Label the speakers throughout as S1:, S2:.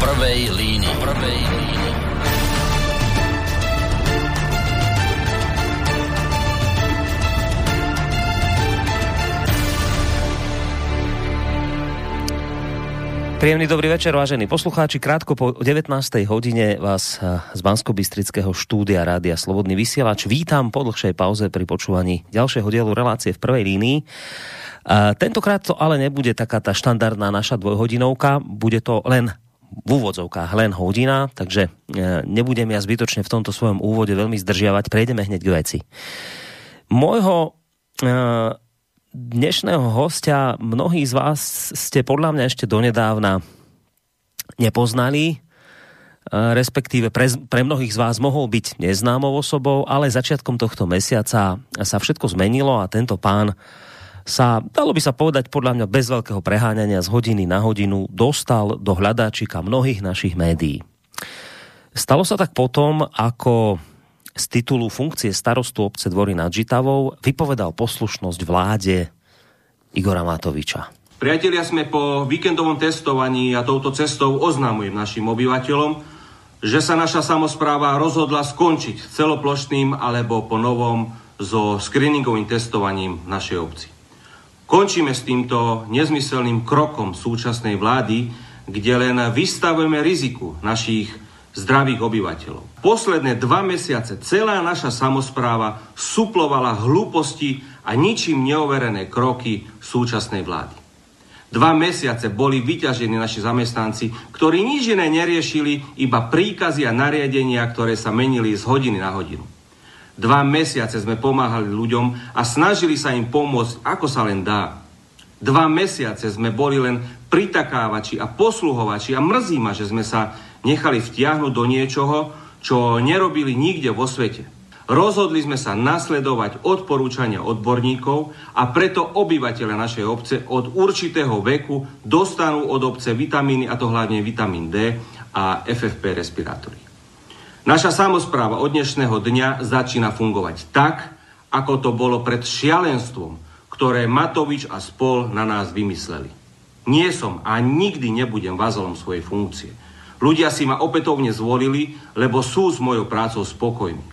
S1: prvej línii. Prvej línii.
S2: Príjemný dobrý večer, vážení poslucháči. Krátko po 19. hodine vás eh, z bansko štúdia Rádia Slobodný vysielač vítam po dlhšej pauze pri počúvaní ďalšieho dielu relácie v prvej línii. A tentokrát to ale nebude taká tá štandardná naša dvojhodinovka, bude to len v úvodzovkách len hodina, takže eh, nebudem ja zbytočne v tomto svojom úvode veľmi zdržiavať, prejdeme hneď k veci. Môjho uh, dnešného hostia mnohí z vás ste podľa mňa ešte donedávna nepoznali, e, respektíve pre, pre mnohých z vás mohol byť neznámou osobou, ale začiatkom tohto mesiaca sa všetko zmenilo a tento pán sa, dalo by sa povedať podľa mňa bez veľkého preháňania z hodiny na hodinu dostal do hľadáčika mnohých našich médií. Stalo sa tak potom, ako z titulu funkcie starostu obce Dvory nad Žitavou vypovedal poslušnosť vláde Igora Matoviča.
S3: Priatelia, sme po víkendovom testovaní a touto cestou oznámujem našim obyvateľom, že sa naša samozpráva rozhodla skončiť celoplošným alebo po novom so screeningovým testovaním našej obci. Končíme s týmto nezmyselným krokom súčasnej vlády, kde len vystavujeme riziku našich zdravých obyvateľov. Posledné dva mesiace celá naša samozpráva suplovala hlúposti a ničím neoverené kroky súčasnej vlády. Dva mesiace boli vyťažení naši zamestnanci, ktorí nič iné neriešili, iba príkazy a nariadenia, ktoré sa menili z hodiny na hodinu. Dva mesiace sme pomáhali ľuďom a snažili sa im pomôcť, ako sa len dá. Dva mesiace sme boli len pritakávači a posluhovači a mrzí ma, že sme sa nechali vtiahnuť do niečoho, čo nerobili nikde vo svete. Rozhodli sme sa nasledovať odporúčania odborníkov a preto obyvateľe našej obce od určitého veku dostanú od obce vitamíny, a to hlavne vitamín D a FFP respirátory. Naša samozpráva od dnešného dňa začína fungovať tak, ako to bolo pred šialenstvom, ktoré Matovič a spol na nás vymysleli. Nie som a nikdy nebudem vazolom svojej funkcie. Ľudia si ma opätovne zvolili, lebo sú s mojou prácou spokojní.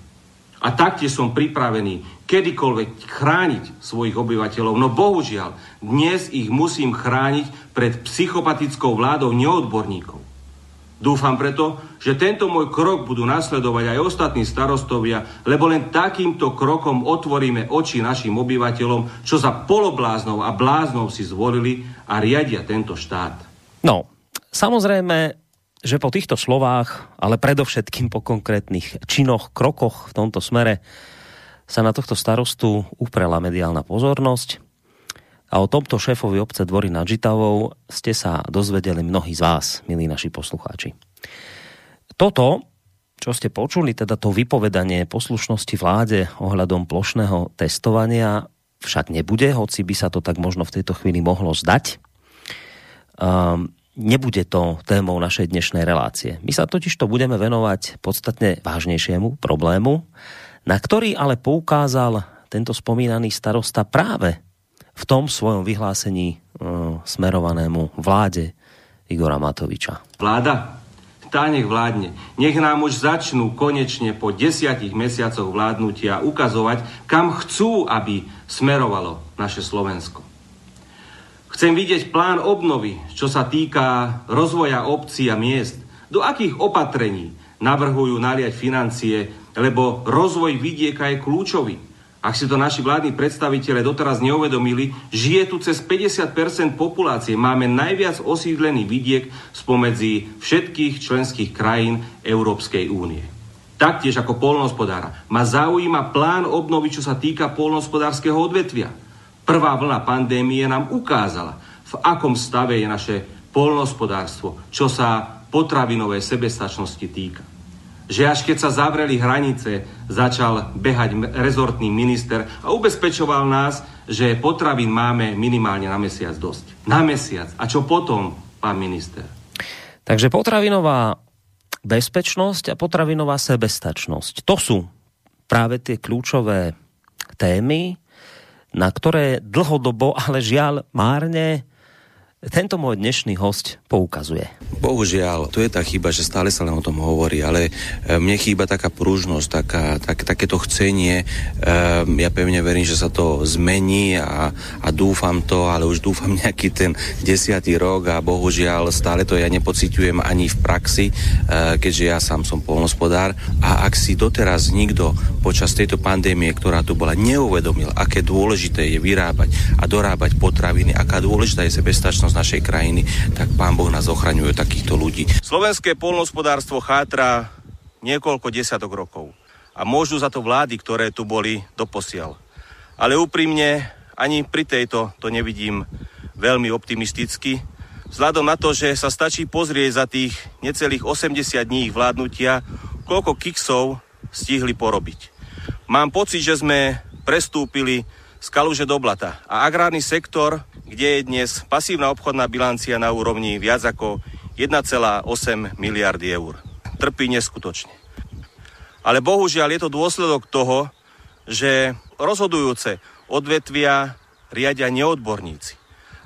S3: A taktiež som pripravený kedykoľvek chrániť svojich obyvateľov, no bohužiaľ, dnes ich musím chrániť pred psychopatickou vládou neodborníkov. Dúfam preto, že tento môj krok budú nasledovať aj ostatní starostovia, lebo len takýmto krokom otvoríme oči našim obyvateľom, čo za polobláznou a bláznou si zvolili a riadia tento štát.
S2: No, samozrejme, že po týchto slovách, ale predovšetkým po konkrétnych činoch, krokoch v tomto smere sa na tohto starostu uprela mediálna pozornosť a o tomto šéfovi obce Dvory nad Žitavou ste sa dozvedeli mnohí z vás, milí naši poslucháči. Toto, čo ste počuli, teda to vypovedanie poslušnosti vláde ohľadom plošného testovania však nebude, hoci by sa to tak možno v tejto chvíli mohlo zdať. Um, nebude to témou našej dnešnej relácie. My sa totiž to budeme venovať podstatne vážnejšiemu problému, na ktorý ale poukázal tento spomínaný starosta práve v tom svojom vyhlásení uh, smerovanému vláde Igora Matoviča.
S3: Vláda? Tá nech vládne. Nech nám už začnú konečne po desiatich mesiacoch vládnutia ukazovať, kam chcú, aby smerovalo naše Slovensko. Chcem vidieť plán obnovy, čo sa týka rozvoja obcí a miest. Do akých opatrení navrhujú naliať financie, lebo rozvoj vidieka je kľúčový. Ak si to naši vládni predstaviteľe doteraz neuvedomili, žije tu cez 50% populácie. Máme najviac osídlený vidiek spomedzi všetkých členských krajín Európskej únie. Taktiež ako polnohospodára ma zaujíma plán obnovy, čo sa týka polnohospodárskeho odvetvia. Prvá vlna pandémie nám ukázala, v akom stave je naše polnospodárstvo, čo sa potravinovej sebestačnosti týka. Že až keď sa zavreli hranice, začal behať rezortný minister a ubezpečoval nás, že potravín máme minimálne na mesiac dosť. Na mesiac. A čo potom, pán minister?
S2: Takže potravinová bezpečnosť a potravinová sebestačnosť. To sú práve tie kľúčové témy, na ktoré dlhodobo, ale žiaľ márne, tento môj dnešný host poukazuje.
S4: Bohužiaľ, to je tá chyba, že stále sa len o tom hovorí, ale e, mne chýba taká pružnosť, taká, tak, takéto chcenie. Um, ja pevne verím, že sa to zmení a, a dúfam to, ale už dúfam nejaký ten desiatý rok a bohužiaľ stále to ja nepociťujem ani v praxi, uh, keďže ja sám som polnospodár. A ak si doteraz nikto počas tejto pandémie, ktorá tu bola, neuvedomil, aké dôležité je vyrábať a dorábať potraviny, aká dôležitá je sebestačnosť budúcnosť našej krajiny, tak Pán Boh nás ochraňuje takýchto ľudí.
S5: Slovenské polnospodárstvo chátra niekoľko desiatok rokov. A môžu za to vlády, ktoré tu boli doposiaľ. Ale úprimne, ani pri tejto to nevidím veľmi optimisticky, vzhľadom na to, že sa stačí pozrieť za tých necelých 80 dní vládnutia, koľko kiksov stihli porobiť. Mám pocit, že sme prestúpili z kaluže do blata a agrárny sektor kde je dnes pasívna obchodná bilancia na úrovni viac ako 1,8 miliardy eur. Trpí neskutočne. Ale bohužiaľ je to dôsledok toho, že rozhodujúce odvetvia riadia neodborníci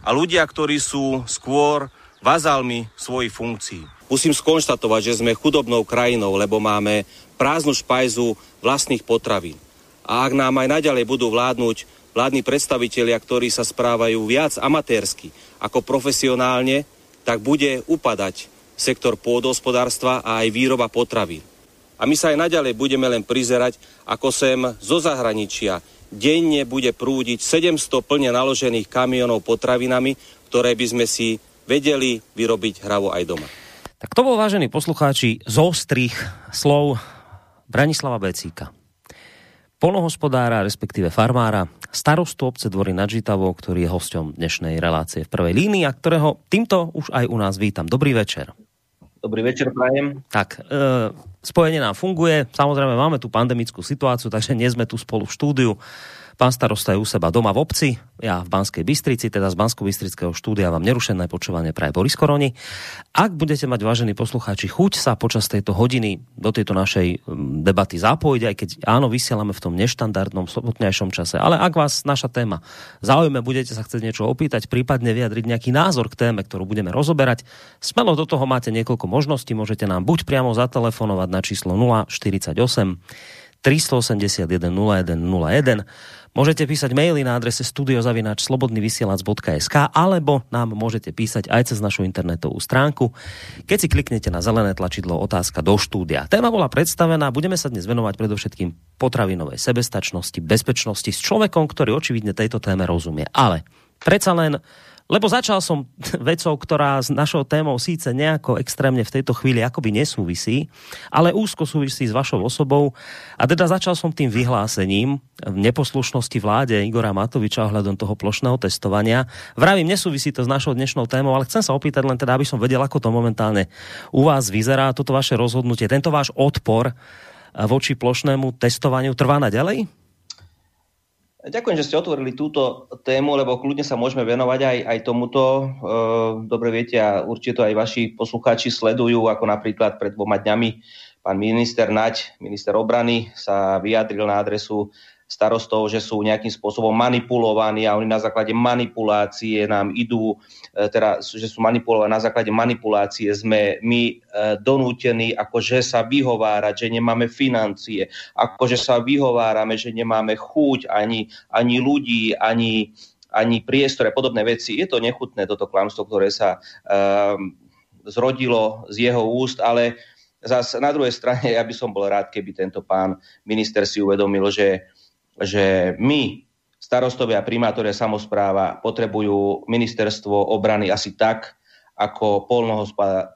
S5: a ľudia, ktorí sú skôr vazálmi svojich funkcií. Musím skonštatovať, že sme chudobnou krajinou, lebo máme prázdnu špajzu vlastných potravín. A ak nám aj naďalej budú vládnuť vládni predstavitelia, ktorí sa správajú viac amatérsky ako profesionálne, tak bude upadať sektor pôdohospodárstva a aj výroba potravín. A my sa aj naďalej budeme len prizerať, ako sem zo zahraničia denne bude prúdiť 700 plne naložených kamionov potravinami, ktoré by sme si vedeli vyrobiť hravo aj doma.
S2: Tak to bol, vážení poslucháči, z ostrých slov Branislava Becíka polnohospodára, respektíve farmára, starostu obce Dvory nad Žitavou, ktorý je hosťom dnešnej relácie v prvej línii a ktorého týmto už aj u nás vítam. Dobrý večer.
S3: Dobrý večer, prajem.
S2: Tak, e, spojenie nám funguje. Samozrejme, máme tu pandemickú situáciu, takže nie sme tu spolu v štúdiu. Pán starosta je u seba doma v obci, ja v Banskej Bystrici, teda z bansko bystrického štúdia vám nerušené počúvanie praje Boris Koroni. Ak budete mať, vážení poslucháči, chuť sa počas tejto hodiny do tejto našej debaty zapojiť, aj keď áno, vysielame v tom neštandardnom sobotnejšom čase, ale ak vás naša téma zaujme, budete sa chcieť niečo opýtať, prípadne vyjadriť nejaký názor k téme, ktorú budeme rozoberať, smelo do toho máte niekoľko možností, môžete nám buď priamo zatelefonovať na číslo 048 381 0101 Môžete písať maily na adrese studiozavináč.slobodnyvysielac.sk alebo nám môžete písať aj cez našu internetovú stránku, keď si kliknete na zelené tlačidlo otázka do štúdia. Téma bola predstavená, budeme sa dnes venovať predovšetkým potravinovej sebestačnosti, bezpečnosti s človekom, ktorý očividne tejto téme rozumie. Ale predsa len lebo začal som vecou, ktorá s našou témou síce nejako extrémne v tejto chvíli akoby nesúvisí, ale úzko súvisí s vašou osobou. A teda začal som tým vyhlásením neposlušnosti vláde Igora Matoviča ohľadom toho plošného testovania. Vravím, nesúvisí to s našou dnešnou témou, ale chcem sa opýtať len teda, aby som vedel, ako to momentálne u vás vyzerá, toto vaše rozhodnutie, tento váš odpor voči plošnému testovaniu trvá na ďalej?
S3: Ďakujem, že ste otvorili túto tému, lebo kľudne sa môžeme venovať aj, aj tomuto. E, dobre viete a určite aj vaši poslucháči sledujú, ako napríklad pred dvoma dňami pán minister Naď, minister obrany, sa vyjadril na adresu starostov, že sú nejakým spôsobom manipulovaní a oni na základe manipulácie nám idú, e, teda, že sú manipulovaní, na základe manipulácie sme my e, donútení akože sa vyhovárať, že nemáme financie, akože sa vyhovárame, že nemáme chuť ani, ani ľudí, ani, ani priestor podobné veci. Je to nechutné, toto klamstvo, ktoré sa um, zrodilo z jeho úst, ale zas na druhej strane ja by som bol rád, keby tento pán minister si uvedomil, že že my, starostovia, primátori a samozpráva, potrebujú ministerstvo obrany asi tak, ako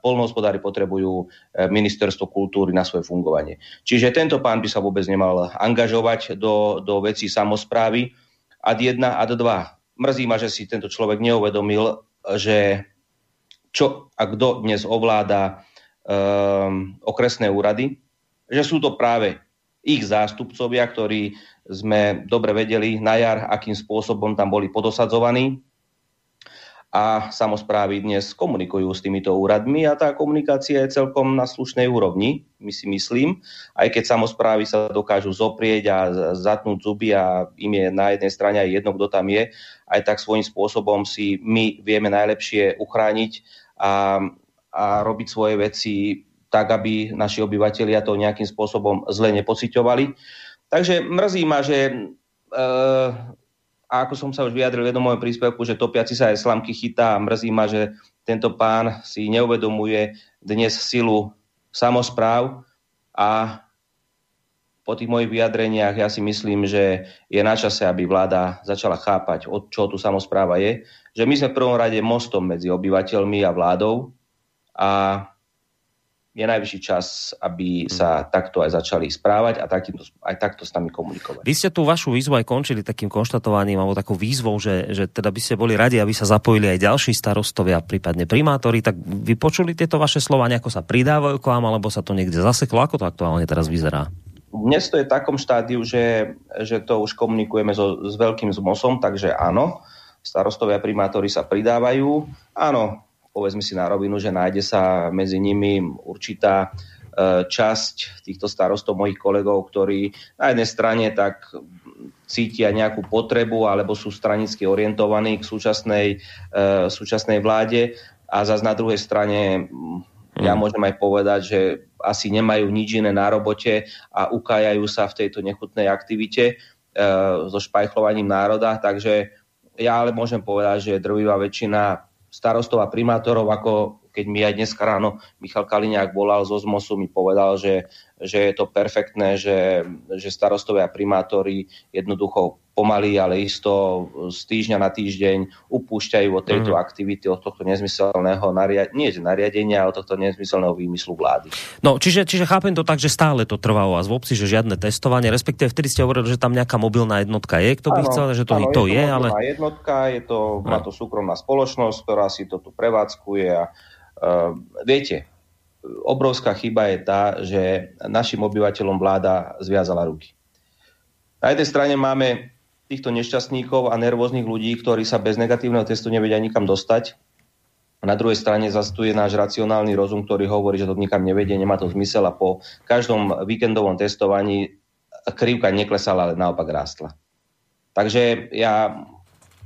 S3: polnohospodári potrebujú e, ministerstvo kultúry na svoje fungovanie. Čiže tento pán by sa vôbec nemal angažovať do, do vecí samozprávy. Ad 1, ad 2. Mrzí ma, že si tento človek neuvedomil, že čo a kto dnes ovláda um, okresné úrady, že sú to práve ich zástupcovia, ktorí sme dobre vedeli na jar, akým spôsobom tam boli podosadzovaní. a samozprávy dnes komunikujú s týmito úradmi a tá komunikácia je celkom na slušnej úrovni, my si myslím, aj keď samozprávy sa dokážu zoprieť a zatnúť zuby a im je na jednej strane aj jedno, kto tam je, aj tak svojím spôsobom si my vieme najlepšie uchrániť a, a robiť svoje veci tak, aby naši obyvateľia to nejakým spôsobom zle nepociťovali. Takže mrzí ma, že e, ako som sa už vyjadril v jednom mojom príspevku, že topiaci sa aj slamky chytá a mrzí ma, že tento pán si neuvedomuje dnes silu samozpráv a po tých mojich vyjadreniach ja si myslím, že je na čase, aby vláda začala chápať, od čo tu samozpráva je. Že my sme v prvom rade mostom medzi obyvateľmi a vládou a je najvyšší čas, aby sa takto aj začali správať a takýmto, aj takto s nami komunikovať.
S2: Vy ste tú vašu výzvu aj končili takým konštatovaním alebo takou výzvou, že, že teda by ste boli radi, aby sa zapojili aj ďalší starostovia, prípadne primátori. Tak vy počuli tieto vaše slova, nejako sa pridávajú k vám, alebo sa to niekde zaseklo? Ako to aktuálne teraz vyzerá?
S3: Dnes to je v takom štádiu, že, že to už komunikujeme so, s veľkým zmosom, takže áno, starostovia primátori sa pridávajú. Áno, povedzme si na rovinu, že nájde sa medzi nimi určitá e, časť týchto starostov mojich kolegov, ktorí na jednej strane tak cítia nejakú potrebu alebo sú stranicky orientovaní k súčasnej, e, súčasnej vláde a zase na druhej strane ja mm. môžem aj povedať, že asi nemajú nič iné na robote a ukájajú sa v tejto nechutnej aktivite e, so špajchlovaním národa, takže ja ale môžem povedať, že drvivá väčšina starostov a primátorov, ako keď mi aj dnes ráno Michal Kaliňák volal zo ZMOSu, mi povedal, že, že je to perfektné, že, že starostovia a primátori jednoducho pomaly, ale isto z týždňa na týždeň upúšťajú od tejto mm. aktivity, od tohto nezmyselného nariadenia, nie nariadenia, od tohto nezmyselného výmyslu vlády.
S2: No, čiže, čiže chápem to tak, že stále to trvá u vás v obci, že žiadne testovanie, respektíve vtedy ste hovorili, že tam nejaká mobilná jednotka je, kto by ano, chcel, že to, ano, to je, je ale...
S3: jednotka, je to, má to súkromná spoločnosť, ktorá si to tu prevádzkuje a uh, viete, obrovská chyba je tá, že našim obyvateľom vláda zviazala ruky. Na jednej strane máme týchto nešťastníkov a nervóznych ľudí, ktorí sa bez negatívneho testu nevedia nikam dostať. Na druhej strane zase tu je náš racionálny rozum, ktorý hovorí, že to nikam nevedie, nemá to zmysel a po každom víkendovom testovaní krivka neklesala, ale naopak rástla. Takže ja,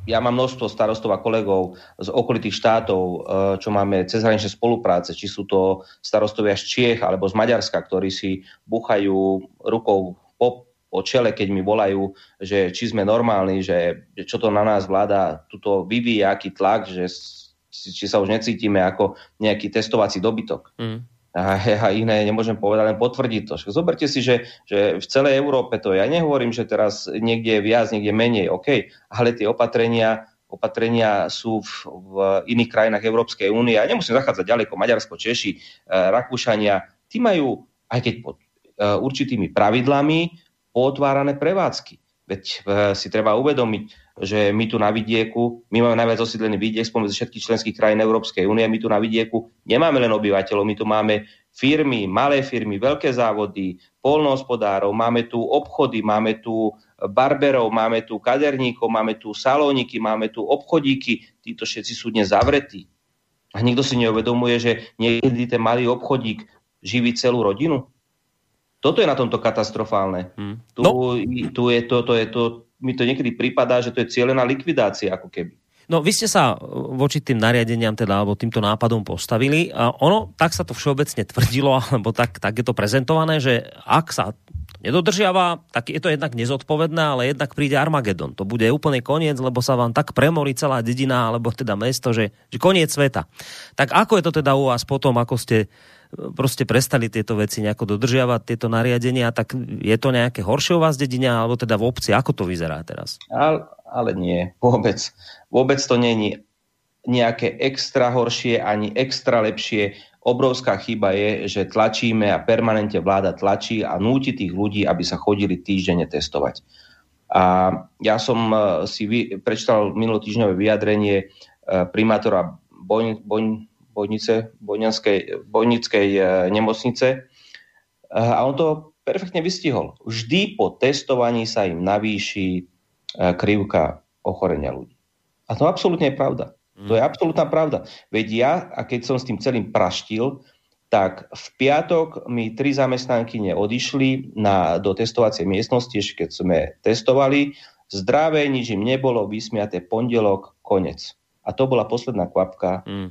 S3: ja mám množstvo starostov a kolegov z okolitých štátov, eh, čo máme cezhraničné spolupráce, či sú to starostovia z Čiech alebo z Maďarska, ktorí si buchajú rukou po o čele, keď mi volajú, že či sme normálni, že, že čo to na nás vláda tuto vyvíja, aký tlak, že či sa už necítime ako nejaký testovací dobytok. Mm. A ja iné nemôžem povedať, len potvrdiť to. Zoberte si, že, že v celej Európe to, ja nehovorím, že teraz niekde je viac, niekde menej, OK, ale tie opatrenia, opatrenia sú v, v iných krajinách Európskej únie. Ja nemusím zachádzať ďaleko, Maďarsko, Češi, eh, Rakúšania, tí majú, aj keď pod eh, určitými pravidlami, potvárané prevádzky. Veď e, si treba uvedomiť, že my tu na vidieku, my máme najviac osídlený vidiek spomedzi všetkých členských krajín Európskej únie, my tu na vidieku nemáme len obyvateľov, my tu máme firmy, malé firmy, veľké závody, polnohospodárov, máme tu obchody, máme tu barberov, máme tu kaderníkov, máme tu salóniky, máme tu obchodíky, títo všetci sú dnes zavretí. A nikto si neuvedomuje, že niekedy ten malý obchodík živí celú rodinu. Toto je na tomto katastrofálne. Hmm. Tu, no. tu je to, to je to, mi to niekedy prípada, že to je cieľená likvidácia ako keby.
S2: No vy ste sa voči tým nariadeniam teda, alebo týmto nápadom postavili a ono, tak sa to všeobecne tvrdilo, alebo tak, tak je to prezentované, že ak sa nedodržiava, tak je to jednak nezodpovedné, ale jednak príde Armagedon. To bude úplne koniec, lebo sa vám tak premorí celá dedina, alebo teda mesto, že, že koniec sveta. Tak ako je to teda u vás potom, ako ste proste prestali tieto veci nejako dodržiavať, tieto nariadenia, tak je to nejaké horšie u vás dedina, alebo teda v obci? Ako to vyzerá teraz?
S3: Ale, ale nie, vôbec. Vôbec to není nejaké extra horšie, ani extra lepšie. Obrovská chyba je, že tlačíme a permanente vláda tlačí a núti tých ľudí, aby sa chodili týždenne testovať. A ja som eh, si prečítal minulotýždňové vyjadrenie eh, primátora Boň, Boň, Bojnice, Bojnickej e, nemocnice. E, a on to perfektne vystihol. Vždy po testovaní sa im navýši e, krivka ochorenia ľudí. A to absolútne je pravda. To je absolútna pravda. Veď ja, a keď som s tým celým praštil, tak v piatok mi tri zamestnanky odišli na, do testovacej miestnosti, ešte keď sme testovali. Zdravé, nič im nebolo, vysmiaté pondelok, konec. A to bola posledná kvapka, mm.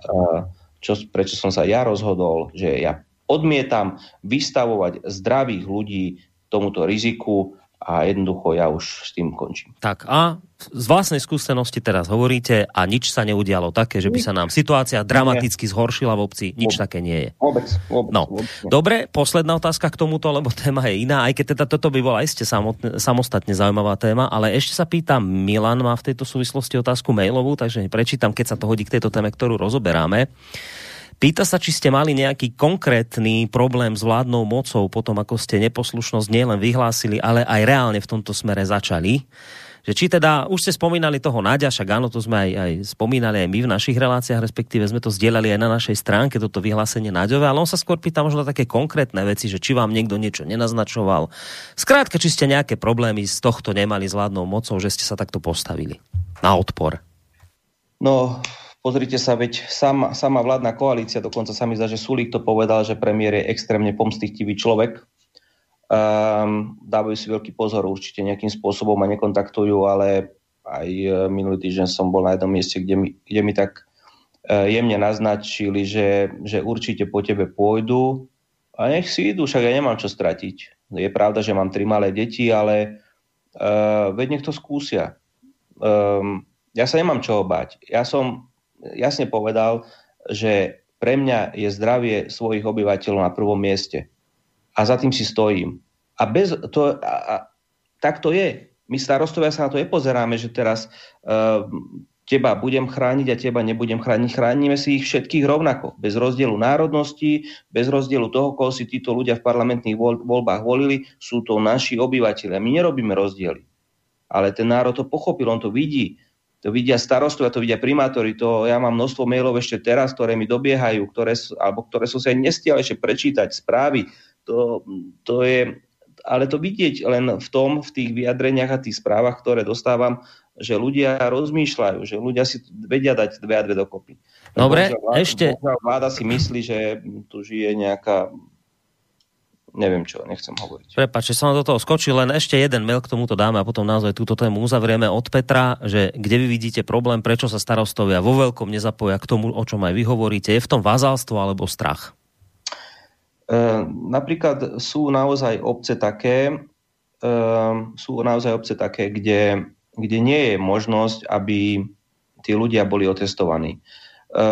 S3: Čo, prečo som sa ja rozhodol, že ja odmietam vystavovať zdravých ľudí tomuto riziku a jednoducho ja už s tým končím.
S2: Tak a z vlastnej skúsenosti teraz hovoríte a nič sa neudialo také, že by sa nám situácia dramaticky zhoršila v obci. Nič vôbec. také nie je.
S3: Vôbec, vôbec,
S2: no.
S3: vôbec
S2: Dobre, posledná otázka k tomuto, lebo téma je iná, aj keď teda toto by bola ešte samotne, samostatne zaujímavá téma, ale ešte sa pýtam, Milan má v tejto súvislosti otázku mailovú, takže prečítam, keď sa to hodí k tejto téme, ktorú rozoberáme. Pýta sa, či ste mali nejaký konkrétny problém s vládnou mocou potom, ako ste neposlušnosť nielen vyhlásili, ale aj reálne v tomto smere začali. Že či teda, už ste spomínali toho Náďa, však áno, to sme aj, aj spomínali aj my v našich reláciách, respektíve sme to zdieľali aj na našej stránke, toto vyhlásenie Náďové, ale on sa skôr pýta možno také konkrétne veci, že či vám niekto niečo nenaznačoval. Skrátka, či ste nejaké problémy z tohto nemali s vládnou mocou, že ste sa takto postavili na odpor.
S3: No, Pozrite sa, veď sama, sama vládna koalícia, dokonca sa mi zdá, že Sulík to povedal, že premiér je extrémne pomstichtivý človek. Um, dávajú si veľký pozor, určite nejakým spôsobom ma nekontaktujú, ale aj e, minulý týždeň som bol na jednom mieste, kde mi, kde mi tak uh, jemne naznačili, že, že určite po tebe pôjdu a nech si idú, však ja nemám čo stratiť. Je pravda, že mám tri malé deti, ale uh, veď nech to skúsia. Um, ja sa nemám čo obať. Ja som jasne povedal, že pre mňa je zdravie svojich obyvateľov na prvom mieste. A za tým si stojím. A, bez, to, a, a tak to je. My starostovia sa na to nepozeráme, že teraz uh, teba budem chrániť a teba nebudem chrániť. Chránime si ich všetkých rovnako. Bez rozdielu národnosti, bez rozdielu toho, koho si títo ľudia v parlamentných voľbách volili, sú to naši obyvateľia. My nerobíme rozdiely. Ale ten národ to pochopil, on to vidí to vidia starostovia, to vidia primátori, to ja mám množstvo mailov ešte teraz, ktoré mi dobiehajú, ktoré, alebo ktoré som sa nestial ešte prečítať, správy. To, to je, ale to vidieť len v tom, v tých vyjadreniach a tých správach, ktoré dostávam, že ľudia rozmýšľajú, že ľudia si vedia dať dve a dve dokopy.
S2: Dobre, vláda, ešte...
S3: Vláda si myslí, že tu žije nejaká neviem čo, nechcem hovoriť.
S2: Prepač, som do toho skočil, len ešte jeden mail k tomuto dáme a potom naozaj túto tému uzavrieme od Petra, že kde vy vidíte problém, prečo sa starostovia vo veľkom nezapoja k tomu, o čom aj vy hovoríte. Je v tom vázalstvo alebo strach?
S3: E, napríklad sú naozaj obce také, e, sú naozaj obce také, kde, kde nie je možnosť, aby tí ľudia boli otestovaní. E,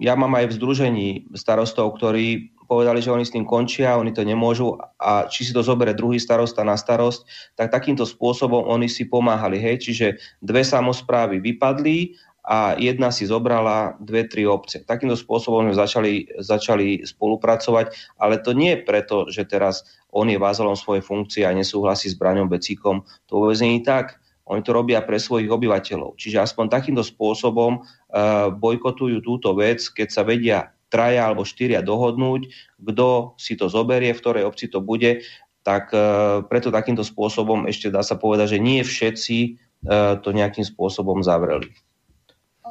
S3: ja mám aj v združení starostov, ktorí povedali, že oni s tým končia, oni to nemôžu a či si to zoberie druhý starosta na starosť, tak takýmto spôsobom oni si pomáhali. Hej? Čiže dve samozprávy vypadli a jedna si zobrala dve, tri obce. Takýmto spôsobom sme začali, začali spolupracovať, ale to nie je preto, že teraz on je vázalom svojej funkcie a nesúhlasí s Braňom Becíkom. To vôbec nie je tak. Oni to robia pre svojich obyvateľov. Čiže aspoň takýmto spôsobom uh, bojkotujú túto vec, keď sa vedia traja alebo štyria dohodnúť, kto si to zoberie, v ktorej obci to bude, tak e, preto takýmto spôsobom ešte dá sa povedať, že nie všetci e, to nejakým spôsobom zavreli.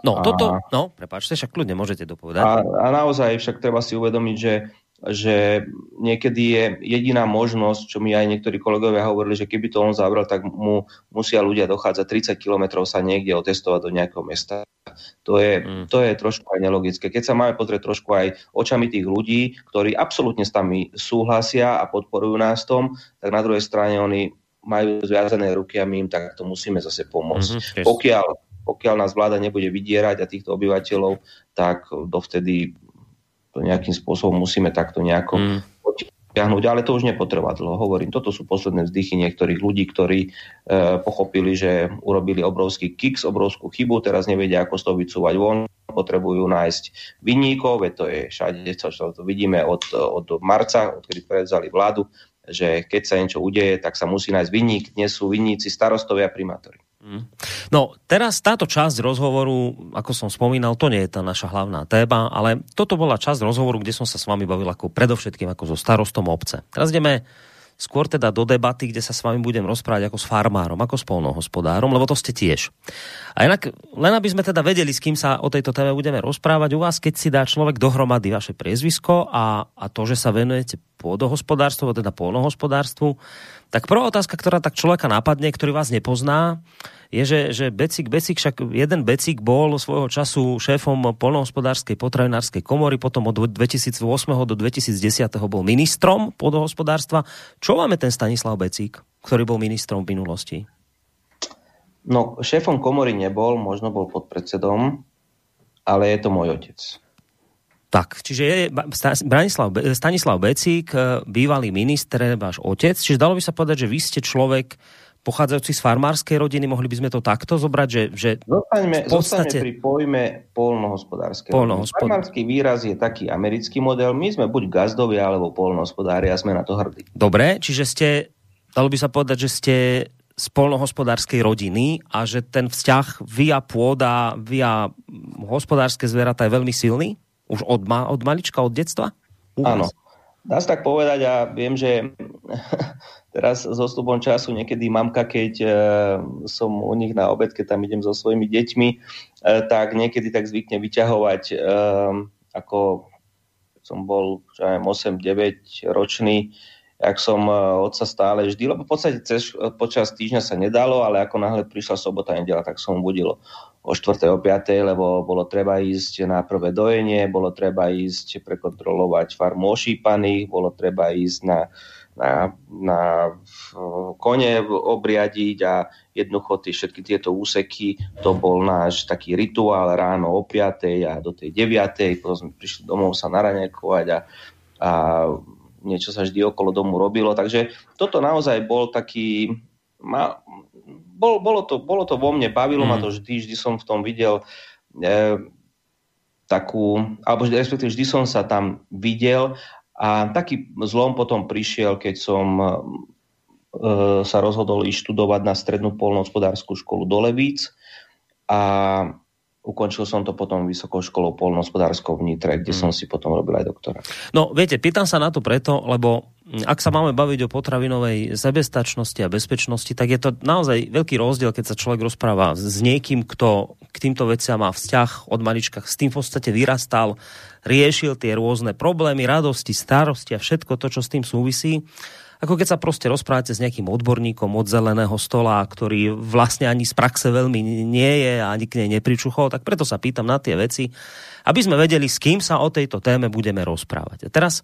S2: No, toto, no, prepáčte, však kľudne môžete dopovedať.
S3: A, a naozaj však treba si uvedomiť, že že niekedy je jediná možnosť, čo mi aj niektorí kolegovia hovorili, že keby to on zavrel, tak mu musia ľudia dochádzať 30 kilometrov sa niekde otestovať do nejakého mesta. To je, mm. to je trošku aj nelogické. Keď sa máme pozrieť trošku aj očami tých ľudí, ktorí absolútne s nami súhlasia a podporujú nás tom, tak na druhej strane oni majú zviazané ruky a my im takto musíme zase pomôcť. Mm-hmm. Pokiaľ, pokiaľ nás vláda nebude vydierať a týchto obyvateľov, tak dovtedy to nejakým spôsobom musíme takto nejako mm. potiahnuť, ale to už nepotrvá dlho. Hovorím, toto sú posledné vzdychy niektorých ľudí, ktorí e, pochopili, že urobili obrovský kiks, obrovskú chybu, teraz nevedia, ako z toho vycúvať von, potrebujú nájsť vinníkov, veď to je všade, čo, čo to vidíme od, od marca, odkedy prevzali vládu, že keď sa niečo udeje, tak sa musí nájsť vinník. Dnes sú vinníci starostovia a primátori.
S2: Mm. No, teraz táto časť rozhovoru, ako som spomínal, to nie je tá naša hlavná téma, ale toto bola časť rozhovoru, kde som sa s vami bavil ako predovšetkým ako so starostom obce. Teraz ideme skôr teda do debaty, kde sa s vami budem rozprávať ako s farmárom, ako s polnohospodárom, lebo to ste tiež. A inak, len aby sme teda vedeli, s kým sa o tejto téme budeme rozprávať, u vás, keď si dá človek dohromady vaše priezvisko a, a to, že sa venujete pôdohospodárstvu, teda polnohospodárstvu, tak prvá otázka, ktorá tak človeka napadne, ktorý vás nepozná, je, že, že Becik, Becik, však jeden Becik bol svojho času šéfom polnohospodárskej potravinárskej komory, potom od 2008 do 2010 bol ministrom pôdohospodárstva. Čo máme ten Stanislav Becik, ktorý bol ministrom v minulosti?
S3: No, šéfom komory nebol, možno bol podpredsedom, ale je to môj otec.
S2: Tak, čiže je Branislav, Stanislav Becík, bývalý minister, váš otec, čiže dalo by sa povedať, že vy ste človek, pochádzajúci z farmárskej rodiny, mohli by sme to takto zobrať, že, že
S3: zostaňme, v podstate... zostaňme pri pojme polnohospodárske. Polnohospod... Farmársky výraz je taký americký model. My sme buď gazdovia, alebo polnohospodári a sme na to hrdí.
S2: Dobre, čiže ste, dalo by sa povedať, že ste z polnohospodárskej rodiny a že ten vzťah via pôda, via hospodárske zvieratá je veľmi silný? Už od, ma, od malička, od detstva?
S3: Áno. Dá sa tak povedať a viem, že teraz s ostupom času niekedy mamka, keď e, som u nich na obed, keď tam idem so svojimi deťmi, e, tak niekedy tak zvykne vyťahovať, e, ako som bol 8-9 ročný, jak som otca stále vždy, lebo v podstate cez, počas týždňa sa nedalo, ale ako náhle prišla sobota, nedela, tak som budil o 4. o 5. lebo bolo treba ísť na prvé dojenie, bolo treba ísť prekontrolovať farmu ošípaných, bolo treba ísť na na, na kone obriadiť a jednoducho tie, všetky tieto úseky, to bol náš taký rituál ráno o 5. a do tej 9. potom sme prišli domov sa naranejkovať a, a niečo sa vždy okolo domu robilo. Takže toto naozaj bol taký... Ma, bol, bolo, to, bolo to vo mne, bavilo mm. ma to vždy, vždy som v tom videl e, takú, alebo respektíve vždy som sa tam videl a taký zlom potom prišiel, keď som e, sa rozhodol ísť študovať na strednú polnohospodárskú školu do Levíc a ukončil som to potom vysokou školou polnohospodárskou v Nitre, kde mm. som si potom robil aj doktora.
S2: No viete, pýtam sa na to preto, lebo ak sa máme baviť o potravinovej sebestačnosti a bezpečnosti, tak je to naozaj veľký rozdiel, keď sa človek rozpráva s niekým, kto k týmto veciam má vzťah od malička, s tým v podstate vyrastal, riešil tie rôzne problémy, radosti, starosti a všetko to, čo s tým súvisí ako keď sa proste rozprávate s nejakým odborníkom od zeleného stola, ktorý vlastne ani z praxe veľmi nie je a ani k nej nepričuchol, tak preto sa pýtam na tie veci, aby sme vedeli, s kým sa o tejto téme budeme rozprávať. A teraz